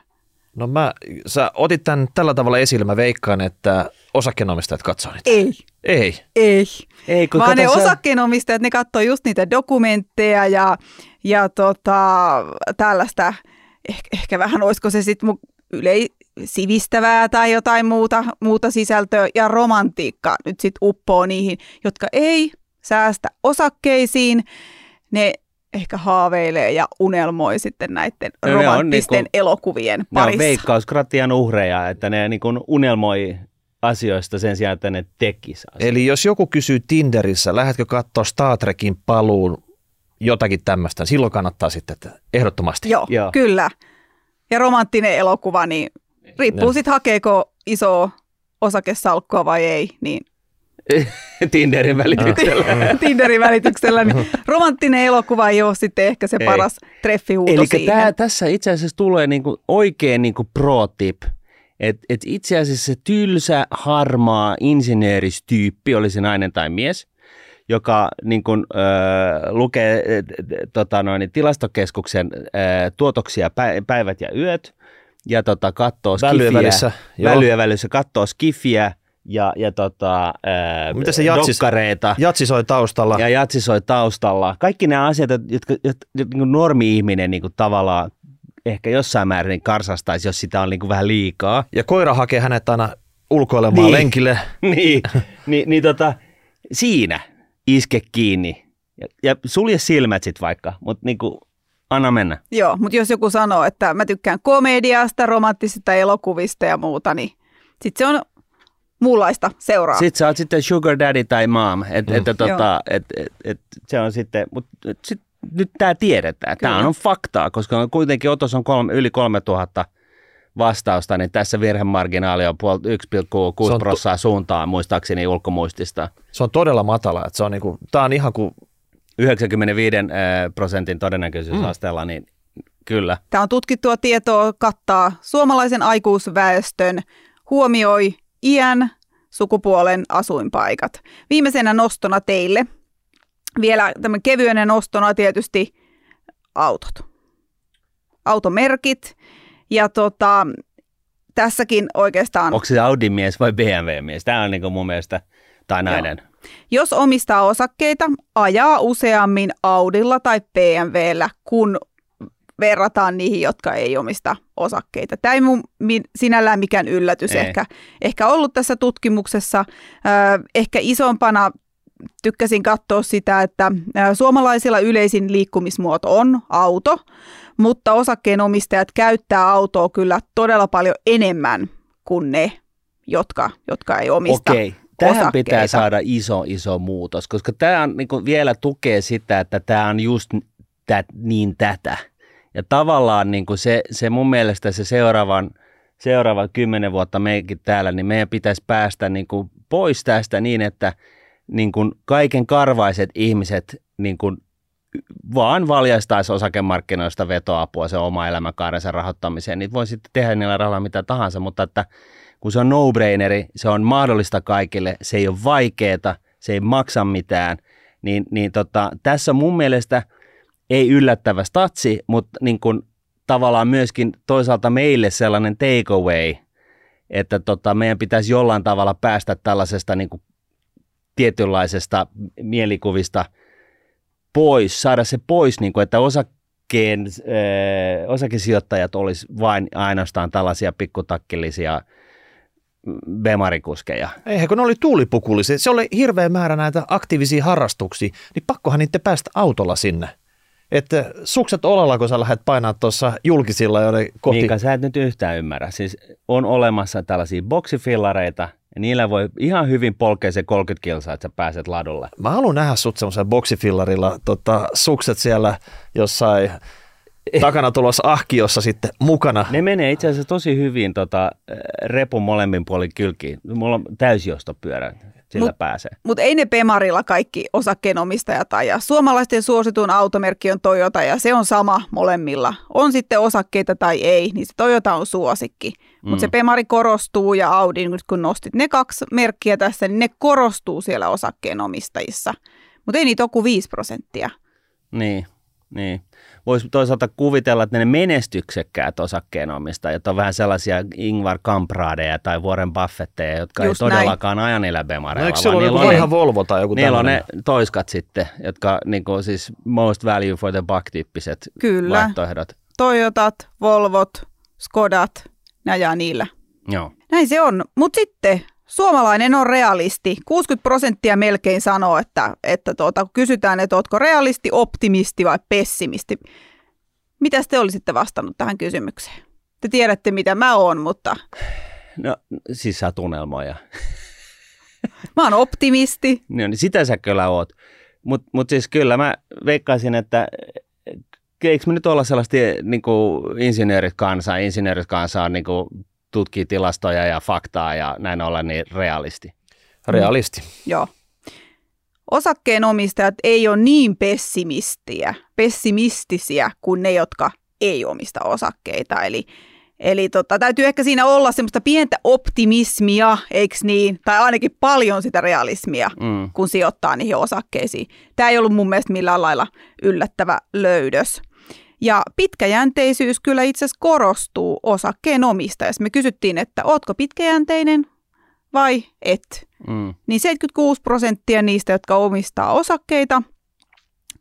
No mä, sä otit tämän tällä tavalla esille, mä veikkaan, että osakkeenomistajat katsoo niitä. Ei. Ei. Ei. Ei kun Vaan ne sä... osakkeenomistajat, ne katsoo just niitä dokumentteja ja, ja tota, tällaista, ehkä, ehkä vähän olisiko se sitten yle, sivistävää tai jotain muuta, muuta sisältöä ja romantiikka nyt sitten uppoo niihin, jotka ei säästä osakkeisiin. Ne ehkä haaveilee ja unelmoi sitten näiden no, romanttisten niinku, elokuvien parissa. Ne on veikkauskratian uhreja, että ne niin kuin unelmoi asioista sen sijaan, että ne tekis asioita. Eli jos joku kysyy Tinderissä, lähdetkö katsoa Star Trekin paluun jotakin tämmöistä, silloin kannattaa sitten, että ehdottomasti. Joo, Joo. kyllä. Ja romanttinen elokuva, niin riippuu sitten hakeeko iso osakesalkkoa vai ei, niin Tinderin välityksellä. Tinderin välityksellä. Niin romanttinen elokuva ei ole sitten ehkä se ei. paras treffihuuto Eli siihen. Tää, tässä itse asiassa tulee niinku oikein niinku pro-tip. Et, et itse asiassa se tylsä, harmaa insinööristyyppi, oli se nainen tai mies, joka niin kun, äh, lukee tota noin, tilastokeskuksen äh, tuotoksia päivät ja yöt ja tota, katsoo skifiä, välissä, välissä katsoo skifiä ja, ja tota, ää, Mitä se jatsis, dokkareita. Jatsi soi taustalla. Ja jatsi soi taustalla. Kaikki nämä asiat, jotka, jotka, jotka niin normi-ihminen niin kuin tavallaan ehkä jossain määrin niin karsastaisi, jos sitä on niin kuin vähän liikaa. Ja koira hakee hänet aina ulkoilemaan niin. lenkille. niin, niin, niin tota, siinä iske kiinni. Ja, ja sulje silmät sitten vaikka, mutta niin kuin, anna mennä. Joo, mutta jos joku sanoo, että mä tykkään komediasta, romanttisista elokuvista ja muuta, niin sitten se on muunlaista seuraa. Sitten sä oot sitten sugar daddy tai mom, että mm. et, tota, et, et, et, se on sitten, mutta sit, nyt tämä tiedetään, tämä on faktaa, koska kuitenkin Otos on kolme, yli 3000 vastausta, niin tässä virhemarginaali on 1,6 prosenttia suuntaan muistaakseni ulkomuistista. Se on todella matala, että se on, niinku, tämä on ihan kuin 95 prosentin todennäköisyysasteella, mm. niin kyllä. Tämä on tutkittua tietoa, kattaa suomalaisen aikuisväestön, huomioi iän, sukupuolen, asuinpaikat. Viimeisenä nostona teille, vielä tämän kevyenä nostona tietysti autot. Automerkit ja tota, tässäkin oikeastaan... Onko se Audi-mies vai BMW-mies? Tämä on niin mun mielestä, tai nainen. Joo. Jos omistaa osakkeita, ajaa useammin Audilla tai BMWllä, kun verrataan niihin, jotka ei omista osakkeita. Tämä ei mun, sinällään mikään yllätys ehkä, ehkä ollut tässä tutkimuksessa. Ehkä isompana tykkäsin katsoa sitä, että suomalaisilla yleisin liikkumismuoto on auto, mutta osakkeenomistajat käyttää autoa kyllä todella paljon enemmän kuin ne, jotka, jotka ei omista Okei. Tähän osakkeita. pitää saada iso, iso muutos, koska tämä on, niin vielä tukee sitä, että tämä on just tät, niin tätä. Ja tavallaan niin kuin se, se mun mielestä se seuraavan, seuraavan kymmenen vuotta meikin täällä, niin meidän pitäisi päästä niin kuin pois tästä niin, että niin kuin kaiken karvaiset ihmiset niin kuin vaan valjastaisi osakemarkkinoista vetoapua se oma elämänkaarensa rahoittamiseen. Niitä voi sitten tehdä niillä rahoilla mitä tahansa, mutta että kun se on no-braineri, se on mahdollista kaikille, se ei ole vaikeeta, se ei maksa mitään, niin, niin tota, tässä mun mielestä – ei yllättävä statsi, mutta niin kuin tavallaan myöskin toisaalta meille sellainen takeaway, että tota, meidän pitäisi jollain tavalla päästä tällaisesta niin kuin tietynlaisesta mielikuvista pois, saada se pois, niin kuin, että osakkeen, äh, osakesijoittajat olisi vain ainoastaan tällaisia pikkutakkillisia bemarikuskeja. Eihän kun ne oli tuulipukullisia, se oli hirveä määrä näitä aktiivisia harrastuksia, niin pakkohan niitä päästä autolla sinne. Että sukset olalla, kun sä lähdet painaa tuossa julkisilla joiden kohti. Miika, sä et nyt yhtään ymmärrä. Siis on olemassa tällaisia boksifillareita, ja niillä voi ihan hyvin polkea se 30 kilsaa, että sä pääset ladulle. Mä haluan nähdä sut semmoisen boksifillarilla tota, sukset siellä jossain takana tulossa ahkiossa sitten mukana. Ne menee itse asiassa tosi hyvin tota, repun molemmin puolin kylkiin. Mulla on täysjostopyörä, sillä Mut- pääsee. Mutta ei ne Pemarilla kaikki osakkeenomistajat aja. Suomalaisten suosituin automerkki on Toyota ja se on sama molemmilla. On sitten osakkeita tai ei, niin se Toyota on suosikki. Mutta se Mm. Pemari korostuu ja Audi, nyt kun nostit ne kaksi merkkiä tässä, niin ne korostuu siellä osakkeenomistajissa. Mutta ei niitä ole kuin 5 prosenttia. Niin, niin. Voisi toisaalta kuvitella, että ne menestyksekkäät osakkeenomistajat on vähän sellaisia Ingvar Kampradeja tai Warren Buffetteja, jotka Just ei näin. todellakaan ajane niillä No, bemareilla. eikö vaan joku niillä on vanha Volvo tai joku Niillä on ne toiskat sitten, jotka niin kuin siis most value for the buck tyyppiset Kyllä. vaihtoehdot. Toyotat, Volvot, Skodat, ne ajaa niillä. Joo. Näin se on. Mutta sitten suomalainen on realisti. 60 prosenttia melkein sanoo, että, että tuota, kun kysytään, että ootko realisti, optimisti vai pessimisti. Mitä te olisitte vastannut tähän kysymykseen? Te tiedätte, mitä mä oon, mutta No siis sä oot unelmoja. mä oon optimisti. Niin, niin sitä sä kyllä oot. Mutta mut siis kyllä mä veikkaisin, että eikö me nyt olla sellaista niin insinöörit kansaa, insinöörit kansaa niin kuin tutkii tilastoja ja faktaa ja näin ollen niin realisti. Realisti. Joo. Osakkeenomistajat ei ole niin pessimistiä, pessimistisiä kuin ne, jotka ei omista osakkeita. Eli, eli tota, täytyy ehkä siinä olla semmoista pientä optimismia, eikö niin? Tai ainakin paljon sitä realismia, Mm. kun sijoittaa niihin osakkeisiin. Tämä ei ollut mun mielestä millään lailla yllättävä löydös. Ja pitkäjänteisyys kyllä itse asiassa korostuu osakkeenomistajassa. Me kysyttiin, että ootko pitkäjänteinen vai et? Mm. niin 76 prosenttia niistä, jotka omistaa osakkeita,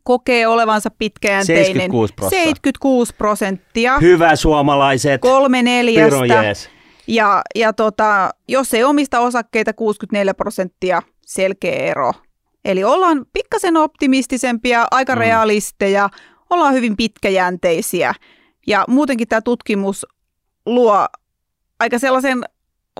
kokee olevansa pitkäjänteinen. 76 prosenttia. 76 prosenttia, Hyvä suomalaiset. kolme neljästä. Ja, ja tota, jos ei omista osakkeita, 64 prosenttia, selkeä ero. Eli ollaan pikkasen optimistisempia, aika Mm. realisteja, ollaan hyvin pitkäjänteisiä. Ja muutenkin tämä tutkimus luo aika sellaisen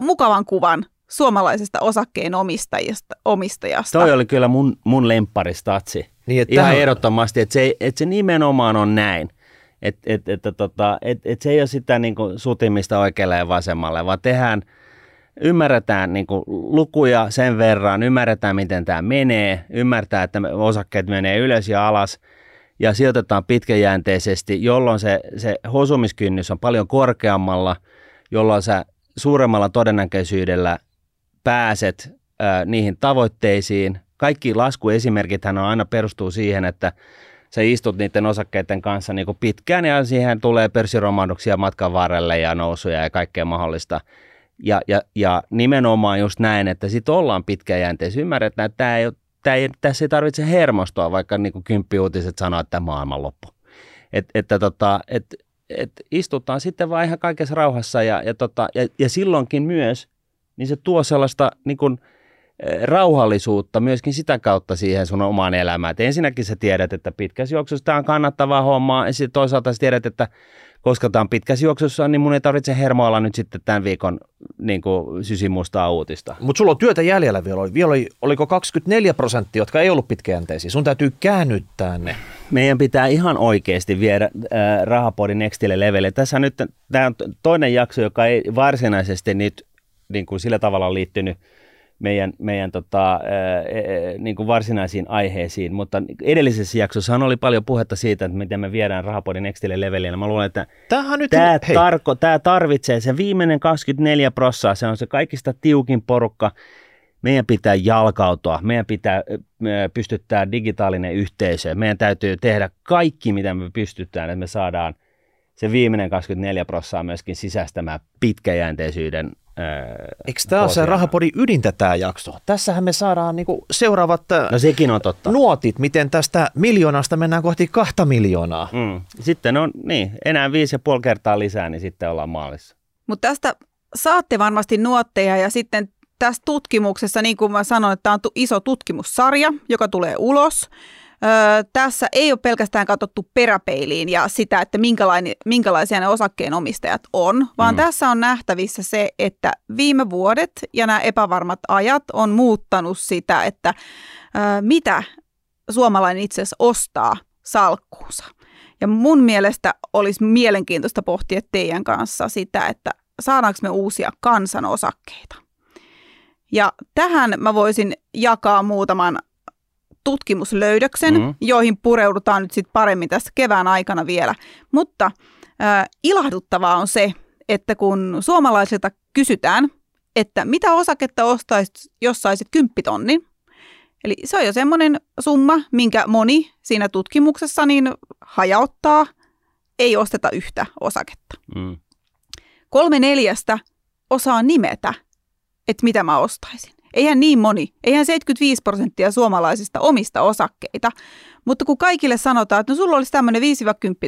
mukavan kuvan suomalaisesta osakkeen omistajasta. omistajasta. Toi oli kyllä mun, mun lempparistatsi. Niin, että Ihan ehdottomasti, että se, että se nimenomaan on näin. Että et, et, tota, et, et se ei ole sitä niin kuin sutimista oikealle ja vasemmalle, vaan tehdään, ymmärretään niin kuin lukuja sen verran, ymmärretään miten tämä menee, ymmärtää, että osakkeet menee ylös ja alas ja sijoitetaan pitkäjänteisesti, jolloin se, se hosumiskynnys on paljon korkeammalla, jolloin sä suuremmalla todennäköisyydellä pääset ää, niihin tavoitteisiin. Kaikki laskuesimerkithän on aina perustuu siihen, että sä istut niiden osakkeiden kanssa niin kuin pitkään ja siihen tulee pörssiromahduksia matkan varrelle ja nousuja ja kaikkea mahdollista. Ja, ja, ja nimenomaan just näin, että sitten ollaan pitkäjänteisiä. Ymmärretään, että tämä ei, ole- ei, tässä ei tarvitse hermostua, vaikka niin kuin kymppiuutiset sanoo, että maailmanloppu. Et, että tota, et, et istutaan sitten vaan ihan kaikessa rauhassa ja, ja, tota, ja, ja silloinkin myös, niin se tuo sellaista niin kuin, eh, rauhallisuutta myöskin sitä kautta siihen sun omaan elämään. Et ensinnäkin sä tiedät, että pitkässä juoksussa tämä on kannattavaa hommaa, ja sitten toisaalta sä tiedät, että koska tämä on pitkässä juoksussa, niin mun ei tarvitse hermoilla nyt sitten tämän viikon niin kuin sysimustaa uutista. Mutta sulla on työtä jäljellä vielä. Oli, vielä oli, oliko 24 prosenttia, jotka ei ollut pitkäjänteisiä. Sun täytyy käännyttää ne. meidän pitää ihan oikeasti viedä äh, Rahapodin nextille levelle. Tässä nyt tämä on toinen jakso, joka ei varsinaisesti nyt niin kuin sillä tavalla liittynyt meidän, meidän tota, äh, äh, niin kuin varsinaisiin aiheisiin, mutta edellisessä jaksossa oli paljon puhetta siitä, että miten me viedään Rahapodin nextille levelle. Ja mä luulen, että Tämähän nyt... Tämä, hei, tarko, tämä tarvitsee se viimeinen 24 prossaa, se on se kaikista tiukin porukka. Meidän pitää jalkautua, meidän pitää pystyttää digitaalinen yhteisö, meidän täytyy tehdä kaikki, mitä me pystytään, että me saadaan se viimeinen 24 prossaa myöskin sisäistämään pitkäjänteisyyden Eikö tämä ole se rahapodin ydintä tämä jakso? Tässähän me saadaan niinku seuraavat äh, No sekin on totta. nuotit, miten tästä miljoonasta mennään kohti kahta miljoonaa. Mm. Sitten on, niin, enää viisi ja puoli kertaa lisää, niin sitten ollaan maalissa. Mutta tästä saatte varmasti nuotteja ja sitten tässä tutkimuksessa, niin kuin mä sanoin, että tämä on iso tutkimussarja, joka tulee ulos. Öö, tässä ei ole pelkästään katsottu peräpeiliin ja sitä, että minkälaisia ne osakkeenomistajat on, vaan mm. tässä on nähtävissä se, että viime vuodet ja nämä epävarmat ajat on muuttanut sitä, että öö, mitä suomalainen itse asiassa ostaa salkkuunsa. Ja mun mielestä olisi mielenkiintoista pohtia teidän kanssa sitä, että saadaanko me uusia kansanosakkeita. Ja tähän mä voisin jakaa muutaman tutkimuslöydöksen, mm-hmm. joihin pureudutaan nyt sitten paremmin tässä kevään aikana vielä. Mutta äh, ilahduttavaa on se, että kun suomalaisilta kysytään, että mitä osaketta ostaisit, jos saisit kymppitonnin, eli se on jo semmoinen summa, minkä moni siinä tutkimuksessa niin hajauttaa, ei osteta yhtä osaketta. Mm. Kolme neljästä osaa nimetä, että mitä mä ostaisin. Eihän niin moni, eihän 75 prosenttia suomalaisista omista osakkeita, mutta kun kaikille sanotaan, että no sulla olisi tämmöinen 5-10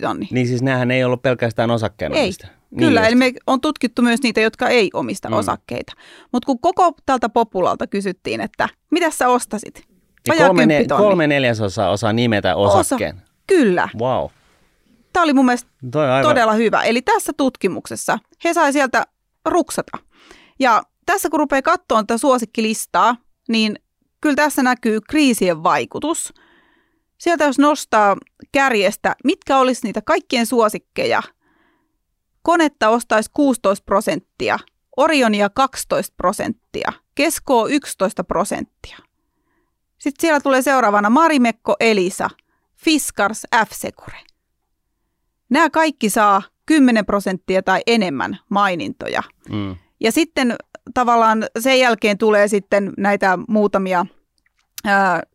tonni. Niin siis nämähän ei ollut pelkästään osakkeen ei. omista. Niin Kyllä, just. eli me on tutkittu myös niitä, jotka ei omista mm. osakkeita. Mutta kun koko tältä populalta kysyttiin, että mitä sä ostasit? Niin kolme, ne, kolme neljäsosaa osaa nimetä osakkeen. Osa, kyllä. Wow. Tämä oli mun mielestä aivan... todella hyvä. Eli tässä tutkimuksessa he sai sieltä ruksata. Ja tässä kun rupeaa katsoa tätä suosikkilistaa, niin kyllä tässä näkyy kriisien vaikutus. Sieltä jos nostaa kärjestä, mitkä olisi niitä kaikkien suosikkeja. Konetta ostaisi 16 prosenttia, Orionia 12 prosenttia, Keskoa 11 prosenttia. Sitten siellä tulee seuraavana Marimekko Elisa, Fiskars F-Secure. Nämä kaikki saa 10 prosenttia tai enemmän mainintoja. Mm. Ja sitten tavallaan sen jälkeen tulee sitten näitä muutamia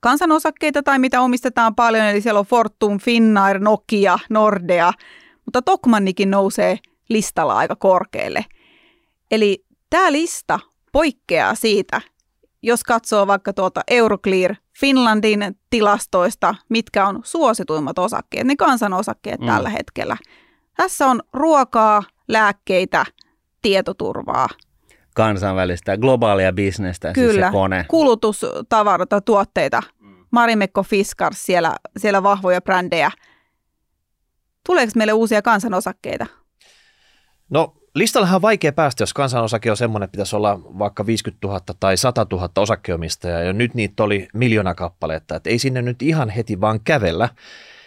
kansanosakkeita tai mitä omistetaan paljon, eli siellä on Fortum, Finnair, Nokia, Nordea, mutta Tokmannikin nousee listalla aika korkealle. Eli tämä lista poikkeaa siitä, jos katsoo vaikka tuota Euroclear Finlandin tilastoista, mitkä on suosituimmat osakkeet, ne kansanosakkeet mm. tällä hetkellä. Tässä on ruokaa, lääkkeitä, tietoturvaa, kansainvälistä, globaalia bisnestä, Kyllä, siis se kone. kulutustavaroita, tuotteita. Marimekko Fiskars, siellä, siellä vahvoja brändejä. Tuleeko meille uusia kansanosakkeita? No listallahan on vaikea päästä, jos kansanosake on semmoinen, että pitäisi olla vaikka 50 000 tai 100 000 osakkeomistajaa, ja nyt niitä oli miljoona kappaletta, että ei sinne nyt ihan heti vaan kävellä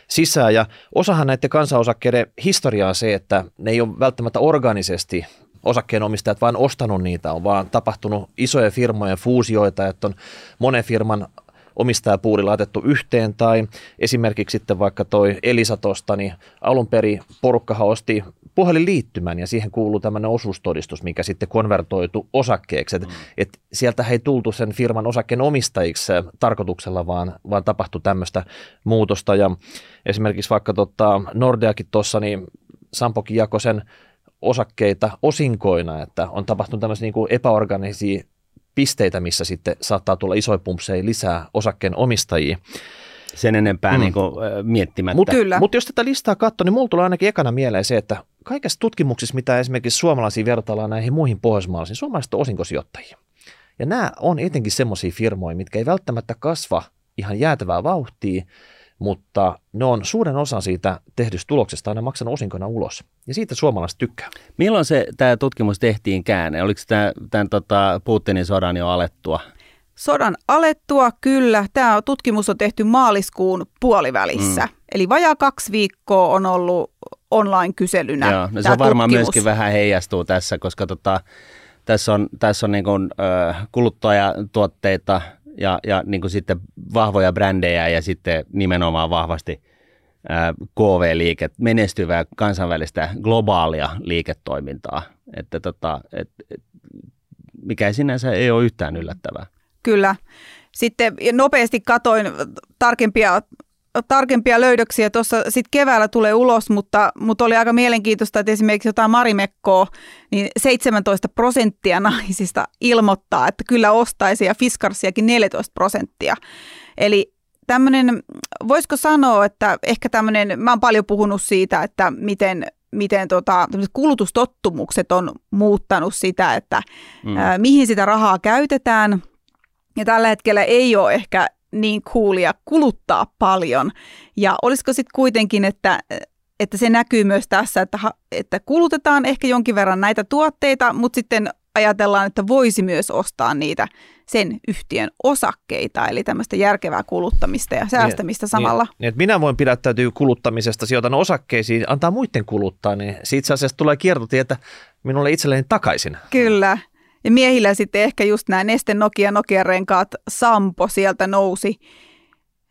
sisään. Ja osahan näiden kansanosakkeiden historiaa on se, että ne ei ole välttämättä organisesti osakkeenomistajat vain ostanut niitä, on vaan tapahtunut isojen firmojen fuusioita, että on monen firman omistajapuuli laitettu yhteen tai esimerkiksi sitten vaikka toi Elisa tosta, niin alun perin porukkahan osti puhelinliittymän ja siihen kuuluu tämmöinen osuustodistus, mikä sitten konvertoitu osakkeeksi. Mm. Et sieltä ei tultu sen firman osakkeen omistajiksi tarkoituksella, vaan, vaan tapahtui tämmöistä muutosta ja esimerkiksi vaikka tota Nordeakin tuossa, niin Sampokin jakoi sen osakkeita osinkoina, että on tapahtunut tämmöisiä niin kuin epäorganisia pisteitä, missä sitten saattaa tulla isoja pumpseja lisää osakkeen omistajia. Sen enempää mm. niin kuin, miettimättä. Mutta mut jos tätä listaa katsoo, niin mulla tulee ainakin ekana mieleen se, että kaikessa tutkimuksissa, mitä esimerkiksi suomalaisia vertaillaan näihin muihin pohjoismaalaisiin, suomalaiset on osinkosijoittajia. Ja nämä on etenkin semmoisia firmoja, mitkä ei välttämättä kasva ihan jäätävää vauhtia, mutta ne on suuren osan siitä tehdystä tuloksesta aina maksanut osinkona ulos. Ja siitä suomalaiset tykkää. Milloin se tämä tutkimus tehtiin käänne? Oliko tämä tämän tota, Putinin sodan jo alettua? Sodan alettua, kyllä. Tämä tutkimus on tehty maaliskuun puolivälissä. Mm. Eli vajaa kaksi viikkoa on ollut online-kyselynä. Joo, no se on varmaan tutkimus. myöskin vähän heijastuu tässä, koska tota, tässä on, tässä on niin kuin, ö, kuluttajatuotteita, ja, ja niin kuin sitten vahvoja brändejä ja sitten nimenomaan vahvasti KV-liiket, menestyvää kansainvälistä globaalia liiketoimintaa, että tota, et, et, mikä sinänsä ei ole yhtään yllättävää. Kyllä. Sitten nopeasti katoin tarkempia tarkempia löydöksiä tuossa sitten keväällä tulee ulos, mutta, mutta oli aika mielenkiintoista, että esimerkiksi jotain Marimekkoa, niin 17 prosenttia naisista ilmoittaa, että kyllä ostaisi ja Fiskarsiakin 14 prosenttia. Eli tämmöinen, voisiko sanoa, että ehkä tämmöinen, mä oon paljon puhunut siitä, että miten miten tota, kulutustottumukset on muuttanut sitä, että mm. ää, mihin sitä rahaa käytetään. Ja tällä hetkellä ei ole ehkä niin coolia kuluttaa paljon. Ja olisiko sitten kuitenkin, että, että se näkyy myös tässä, että, että kulutetaan ehkä jonkin verran näitä tuotteita, mutta sitten ajatellaan, että voisi myös ostaa niitä sen yhtiön osakkeita, eli tämmöistä järkevää kuluttamista ja säästämistä niin, samalla. Niin, niin, että minä voin pidättäytyä kuluttamisesta, sijoitan osakkeisiin, antaa muiden kuluttaa, niin siitä itse asiassa tulee kiertotietä minulle itselleni takaisin. Kyllä. Ja miehillä sitten ehkä just nämä Neste Nokia Nokia-renkaat Sampo sieltä nousi,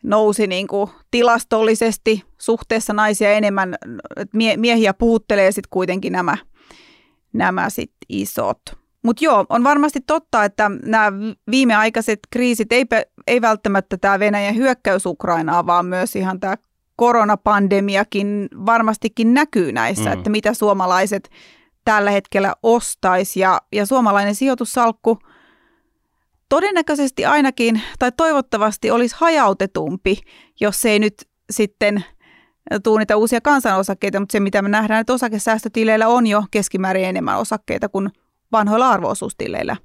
nousi niin kuin tilastollisesti suhteessa naisia enemmän. Miehiä puhuttelee sitten kuitenkin nämä, nämä sit isot. Mutta joo, on varmasti totta, että nämä viimeaikaiset kriisit, ei, ei välttämättä tämä Venäjän hyökkäys Ukrainaa, vaan myös ihan tämä koronapandemiakin varmastikin näkyy näissä, mm. että mitä suomalaiset tällä hetkellä ostaisi. Ja, ja suomalainen sijoitussalkku todennäköisesti ainakin, tai toivottavasti olisi hajautetumpi, jos ei nyt sitten tuu niitä uusia kansanosakkeita, mutta se mitä me nähdään, että osakesäästötileillä on jo keskimäärin enemmän osakkeita kuin vanhoilla arvoosuustilleillä.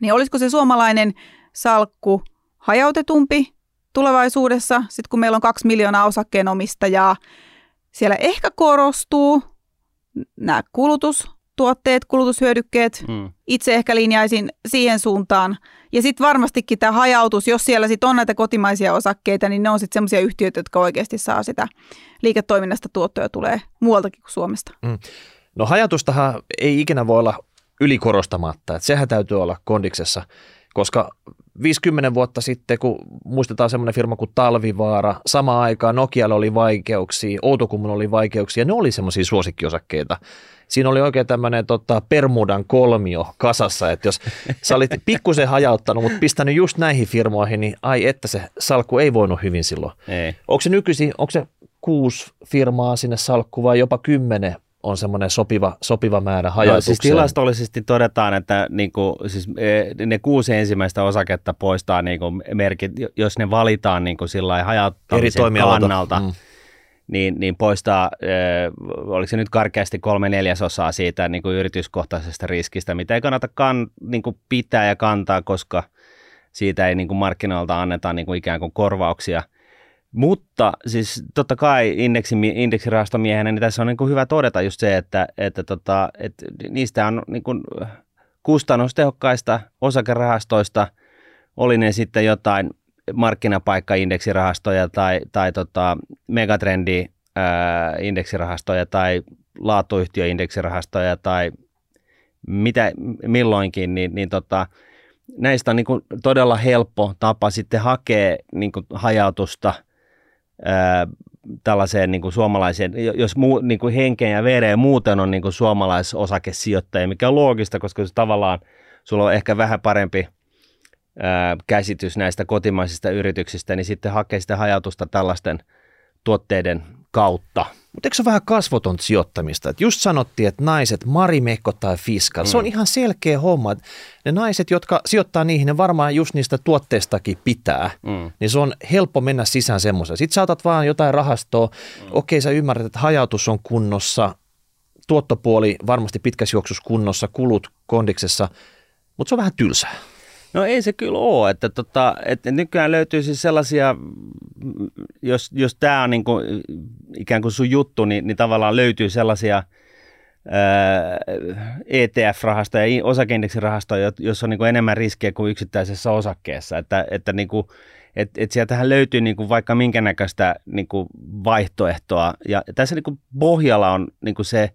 Niin olisiko se suomalainen salkku hajautetumpi tulevaisuudessa, sitten kun meillä on kaksi miljoonaa osakkeenomistajaa, siellä ehkä korostuu nämä kulutustuotteet, kulutushyödykkeet. Mm. Itse ehkä linjaisin siihen suuntaan. Ja sitten varmastikin tämä hajautus, jos siellä sitten on näitä kotimaisia osakkeita, niin ne on sitten semmoisia yhtiöitä, jotka oikeasti saa sitä liiketoiminnasta tuottoja tulee muualtakin kuin Suomesta. Mm. No hajautustahan ei ikinä voi olla ylikorostamatta, että sehän täytyy olla kondiksessa, koska 50 vuotta sitten, kun muistetaan semmoinen firma kuin Talvivaara, sama aikaan Nokialla oli vaikeuksia, Outokummun oli vaikeuksia, ne oli semmoisia suosikkiosakkeita. Siinä oli oikein tämmöinen tota, Permudan kolmio kasassa, että jos sä olit pikkusen hajauttanut, mutta pistänyt just näihin firmoihin, niin ai että se salkku ei voinut hyvin silloin. Ei. Onko se nykyisin, onko se kuusi firmaa sinne salkku vai jopa kymmenen on semmoinen sopiva, sopiva määrä hajautukseen. No, siis tilastollisesti todetaan, että niin kuin, siis e, ne kuusi ensimmäistä osaketta poistaa niin kuin merkit, jos ne valitaan niin kuin sillä hajauttamisen kannalta, mm. niin, niin poistaa, äh, oliko se nyt karkeasti kolme neljäsosaa siitä niin kuin yrityskohtaisesta riskistä, mitä ei kannata kan, niin kuin pitää ja kantaa, koska siitä ei niin kuin markkinoilta anneta niin kuin ikään kuin korvauksia – mutta siis totta kai indeksi, indeksirahastomiehenä, niin tässä on niin kuin hyvä todeta just se, että, että, tota, että niistä on niin kuin kustannustehokkaista osakerahastoista, oli ne sitten jotain markkinapaikka-indeksirahastoja tai, tai tota megatrendi indeksirahastoja tai laatuyhtiöindeksirahastoja tai mitä milloinkin, niin, niin tota, näistä on niin kuin todella helppo tapa sitten hakea niin kuin hajautusta – tällaiseen niin kuin suomalaiseen, jos muu, niin kuin henkeen ja vereen muuten on niin kuin suomalaisosakesijoittaja, mikä on loogista, koska se tavallaan sulla on ehkä vähän parempi ää, käsitys näistä kotimaisista yrityksistä, niin sitten hakee sitä hajautusta tällaisten tuotteiden kautta. Mutta eikö se ole vähän kasvoton sijoittamista? Et just sanottiin, että naiset, Marimekko tai Fiskal, mm. se on mm. ihan selkeä homma. Ne naiset, jotka sijoittaa niihin, ne varmaan just niistä tuotteistakin pitää. Mm. Niin se on helppo mennä sisään semmoisen. Sitten sä otat vaan jotain rahastoa, mm. okei sä ymmärrät, että hajautus on kunnossa, tuottopuoli varmasti pitkässä juoksussa kunnossa, kulut kondiksessa, mutta se on vähän tylsää. No ei se kyllä ole, että, tota, että nykyään löytyy siis sellaisia, jos, jos tämä on niin kuin, ikään kuin sun juttu, niin, niin tavallaan löytyy sellaisia ETF-rahastoja ja osakeindeksirahastoja, joissa on niin kuin enemmän riskejä kuin yksittäisessä osakkeessa, että, että niin kuin, et, et sieltähän löytyy niin kuin vaikka minkä näköistä niin kuin vaihtoehtoa, ja tässä niin kuin pohjalla on niin kuin se,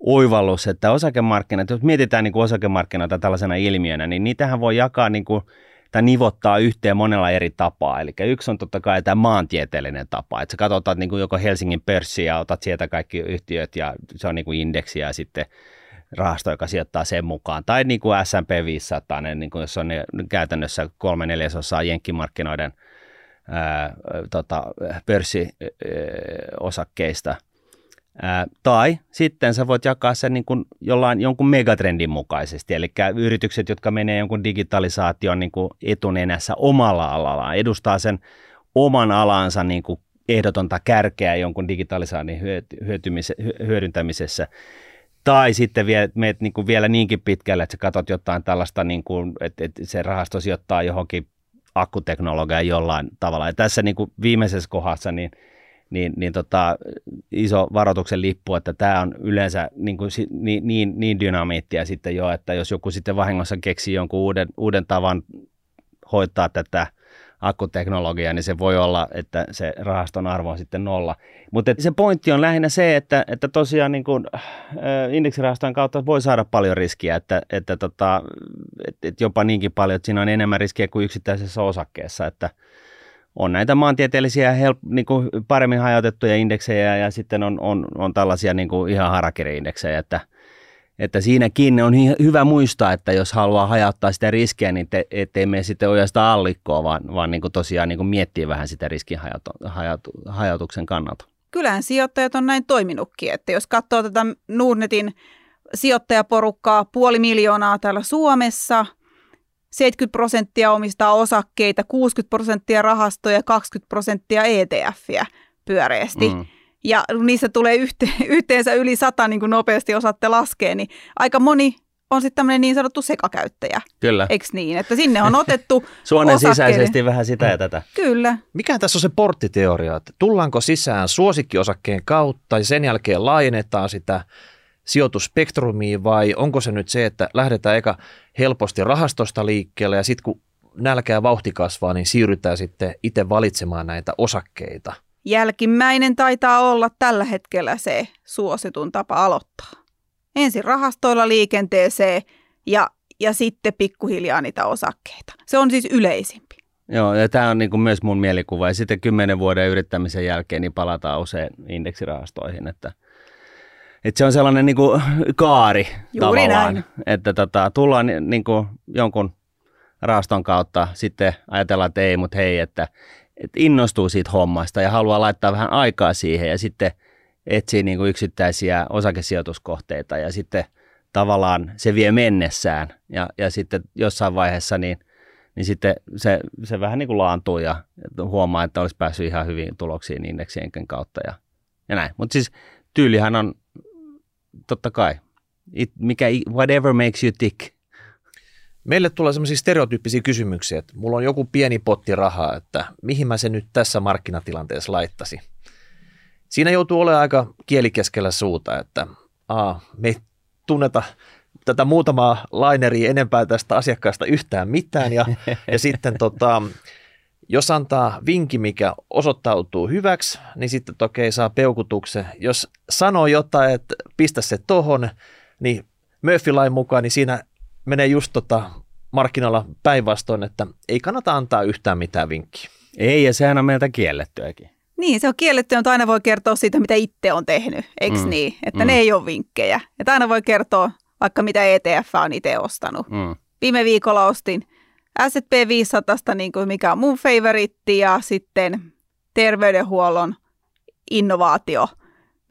oivallus, että osakemarkkinat, jos mietitään niin kuin osakemarkkinoita tällaisena ilmiönä, niin niitähän voi jakaa niin kuin, tai nivottaa yhteen monella eri tapaa. Eli yksi on totta kai tämä maantieteellinen tapa, että sä katsotaan niin kuin joko Helsingin pörssiä ja otat sieltä kaikki yhtiöt ja se on niin kuin indeksi ja sitten rahasto, joka sijoittaa sen mukaan. Tai niin kuin S&P 500, niin kuin jos on ne, käytännössä kolme neljäsosaa jenkkimarkkinoiden ää, tota, pörssiosakkeista – Ää, tai sitten sä voit jakaa sen niin kuin jollain, jonkun megatrendin mukaisesti, eli yritykset, jotka menee jonkun digitalisaation niin kuin etunenässä omalla alallaan, edustaa sen oman alansa niin kuin ehdotonta kärkeä jonkun digitalisaation hyödyntämisessä. Tai sitten meet, meet niin kuin vielä niinkin pitkälle, että sä katsot jotain tällaista, niin kuin, että, että se rahasto sijoittaa johonkin akkuteknologiaa jollain tavalla. Ja tässä niin kuin viimeisessä kohdassa niin, niin, niin tota, iso varoituksen lippu, että tämä on yleensä niin, kuin, niin, niin, niin dynamiittia sitten jo, että jos joku sitten vahingossa keksii jonkun uuden, uuden tavan hoitaa tätä akkuteknologiaa, niin se voi olla, että se rahaston arvo on sitten nolla. Mutta se pointti on lähinnä se, että, että tosiaan niin kuin, äh, indeksirahaston kautta voi saada paljon riskiä, että, että, tota, että, että jopa niinkin paljon, että siinä on enemmän riskiä kuin yksittäisessä osakkeessa, että on näitä maantieteellisiä help, niin kuin paremmin hajautettuja indeksejä ja sitten on, on, on tällaisia niin kuin ihan harakiri-indeksejä, että, että siinäkin on hyvä muistaa, että jos haluaa hajauttaa sitä riskiä, niin te, ettei mene sitten ojasta allikkoa, vaan, vaan niin kuin tosiaan niin kuin miettii vähän sitä riskin hajautu, hajautu, hajautuksen kannalta. Kyllähän sijoittajat on näin toiminutkin, että jos katsoo tätä Nordnetin sijoittajaporukkaa, puoli miljoonaa täällä Suomessa, 70 prosenttia omistaa osakkeita, 60 prosenttia rahastoja, 20 prosenttia ETFiä pyöreästi. Mm ja niissä tulee yhte, yhteensä yli sata niin kuin nopeasti osaatte laskea, niin aika moni on sitten tämmöinen niin sanottu sekakäyttäjä. Kyllä. Eikö niin? Että sinne on otettu Suonen sisäisesti vähän sitä ja tätä. Kyllä. Mikä tässä on se porttiteoria? Että tullaanko sisään suosikkiosakkeen kautta ja sen jälkeen laajennetaan sitä sijoitusspektrumia vai onko se nyt se, että lähdetään eka helposti rahastosta liikkeelle ja sitten kun nälkää vauhti kasvaa, niin siirrytään sitten itse valitsemaan näitä osakkeita – Jälkimmäinen taitaa olla tällä hetkellä se suositun tapa aloittaa. Ensin rahastoilla liikenteeseen ja, ja sitten pikkuhiljaa niitä osakkeita. Se on siis yleisimpi. Joo, ja tämä on niin kuin myös mun mielikuva. Ja sitten kymmenen vuoden yrittämisen jälkeen niin palataan usein indeksirahastoihin, että, että se on sellainen niin kuin kaari Juuri tavallaan. Näin. Että tota, tullaan niin kuin jonkun rahaston kautta, sitten ajatellaan, että ei, mutta hei, että että innostuu siitä hommasta ja haluaa laittaa vähän aikaa siihen ja sitten etsii niin kuin yksittäisiä osakesijoituskohteita ja sitten tavallaan se vie mennessään ja, ja sitten jossain vaiheessa niin, niin sitten se, se vähän niin kuin laantuu ja huomaa, että olisi päässyt ihan hyvin tuloksiin indeksien kautta ja, ja näin. Mutta siis tyylihän on totta kai, It, mikä, whatever makes you tick – Meille tulee sellaisia stereotyyppisiä kysymyksiä, että mulla on joku pieni potti rahaa, että mihin mä sen nyt tässä markkinatilanteessa laittasi. Siinä joutuu olemaan aika kielikeskellä suuta, että a, me ei tunneta tätä muutamaa laineria enempää tästä asiakkaasta yhtään mitään ja, ja sitten tota, jos antaa vinki, mikä osoittautuu hyväksi, niin sitten okei saa peukutuksen. Jos sanoo jotain, että pistä se tohon, niin Murphy-lain mukaan, niin siinä menee just tota markkinoilla päinvastoin, että ei kannata antaa yhtään mitään vinkkiä. Ei, ja sehän on meiltä kiellettyäkin. Niin, se on kielletty, mutta aina voi kertoa siitä, mitä itse on tehnyt, eikö mm. niin? Että mm. ne ei ole vinkkejä. Että aina voi kertoa vaikka mitä ETF on itse ostanut. Mm. Viime viikolla ostin S&P 500, niin kuin mikä on mun favoritti, ja sitten terveydenhuollon innovaatio,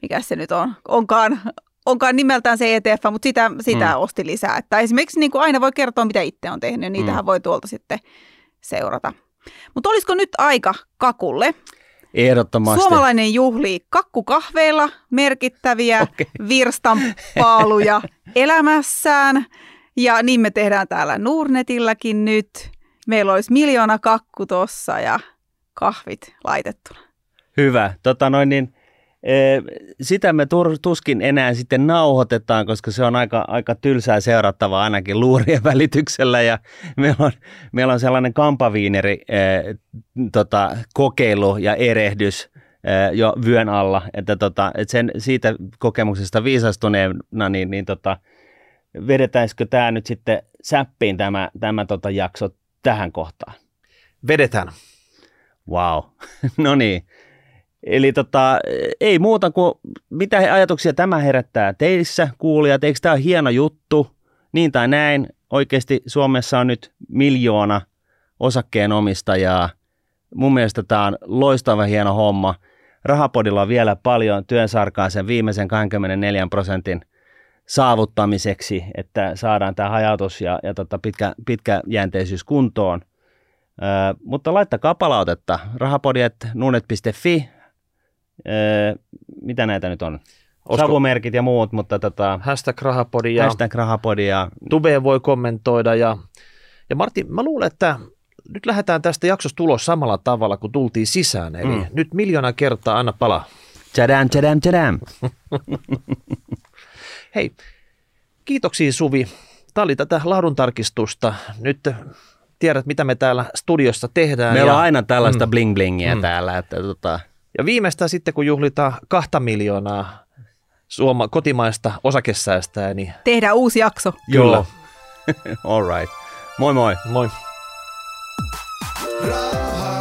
mikä se nyt on, onkaan onkaan nimeltään se ETF, mutta sitä, sitä mm. osti lisää. Että esimerkiksi niin kuin aina voi kertoa, mitä itse on tehnyt, niitähän mm. voi tuolta sitten seurata. Mutta olisiko nyt aika kakulle? Ehdottomasti. Suomalainen juhli kakkukahveilla merkittäviä okay. virstanpaaluja elämässään. Ja niin me tehdään täällä Nuurnetilläkin nyt. Meillä olisi miljoona kakku tossa ja kahvit laitettuna. Hyvä. Tota noin niin, sitä me tuskin enää sitten nauhoitetaan, koska se on aika, aika tylsää seurattavaa ainakin luurien välityksellä ja meillä on, meillä on sellainen kampaviineri eh, tota, kokeilu ja erehdys eh, jo vyön alla, että, tota, että sen, siitä kokemuksesta viisastuneena, niin, niin tota, vedetäisikö tämä nyt sitten säppiin tämä, tämä tota jakso tähän kohtaan? Vedetään. Wow, no niin. Eli tota, ei muuta kuin mitä ajatuksia tämä herättää teissä, kuulijat. Eikö tämä ole hieno juttu? Niin tai näin. Oikeasti Suomessa on nyt miljoona osakkeenomistajaa. Mun mielestä tämä on loistava hieno homma. Rahapodilla on vielä paljon työnsarkaa sen viimeisen 24 prosentin saavuttamiseksi, että saadaan tämä hajautus ja, ja tota pitkä, pitkäjänteisyys kuntoon. Ö, mutta laittakaa palautetta rahapodi.nunet.fi mitä näitä nyt on? Osko... Savumerkit ja muut, mutta tota... Hashtag rahapodi ja... Hashtag rahapodi ja... Tube voi kommentoida ja... Ja Martti, mä luulen, että nyt lähdetään tästä jaksosta tulos samalla tavalla kuin tultiin sisään. Eli mm. nyt miljoona kertaa anna palaa. Tadam, tadam, tadam. Hei, kiitoksia Suvi. Tämä oli tätä laaduntarkistusta. Nyt tiedät, mitä me täällä studiossa tehdään. Meillä ja, on aina tällaista mm. bling-blingiä mm. täällä. Että, tota... Ja viimeistään sitten, kun juhlitaan kahta miljoonaa suoma, kotimaista osakesäästää, niin... Tehdään uusi jakso. Kyllä. All right. Moi moi. Moi. Raha.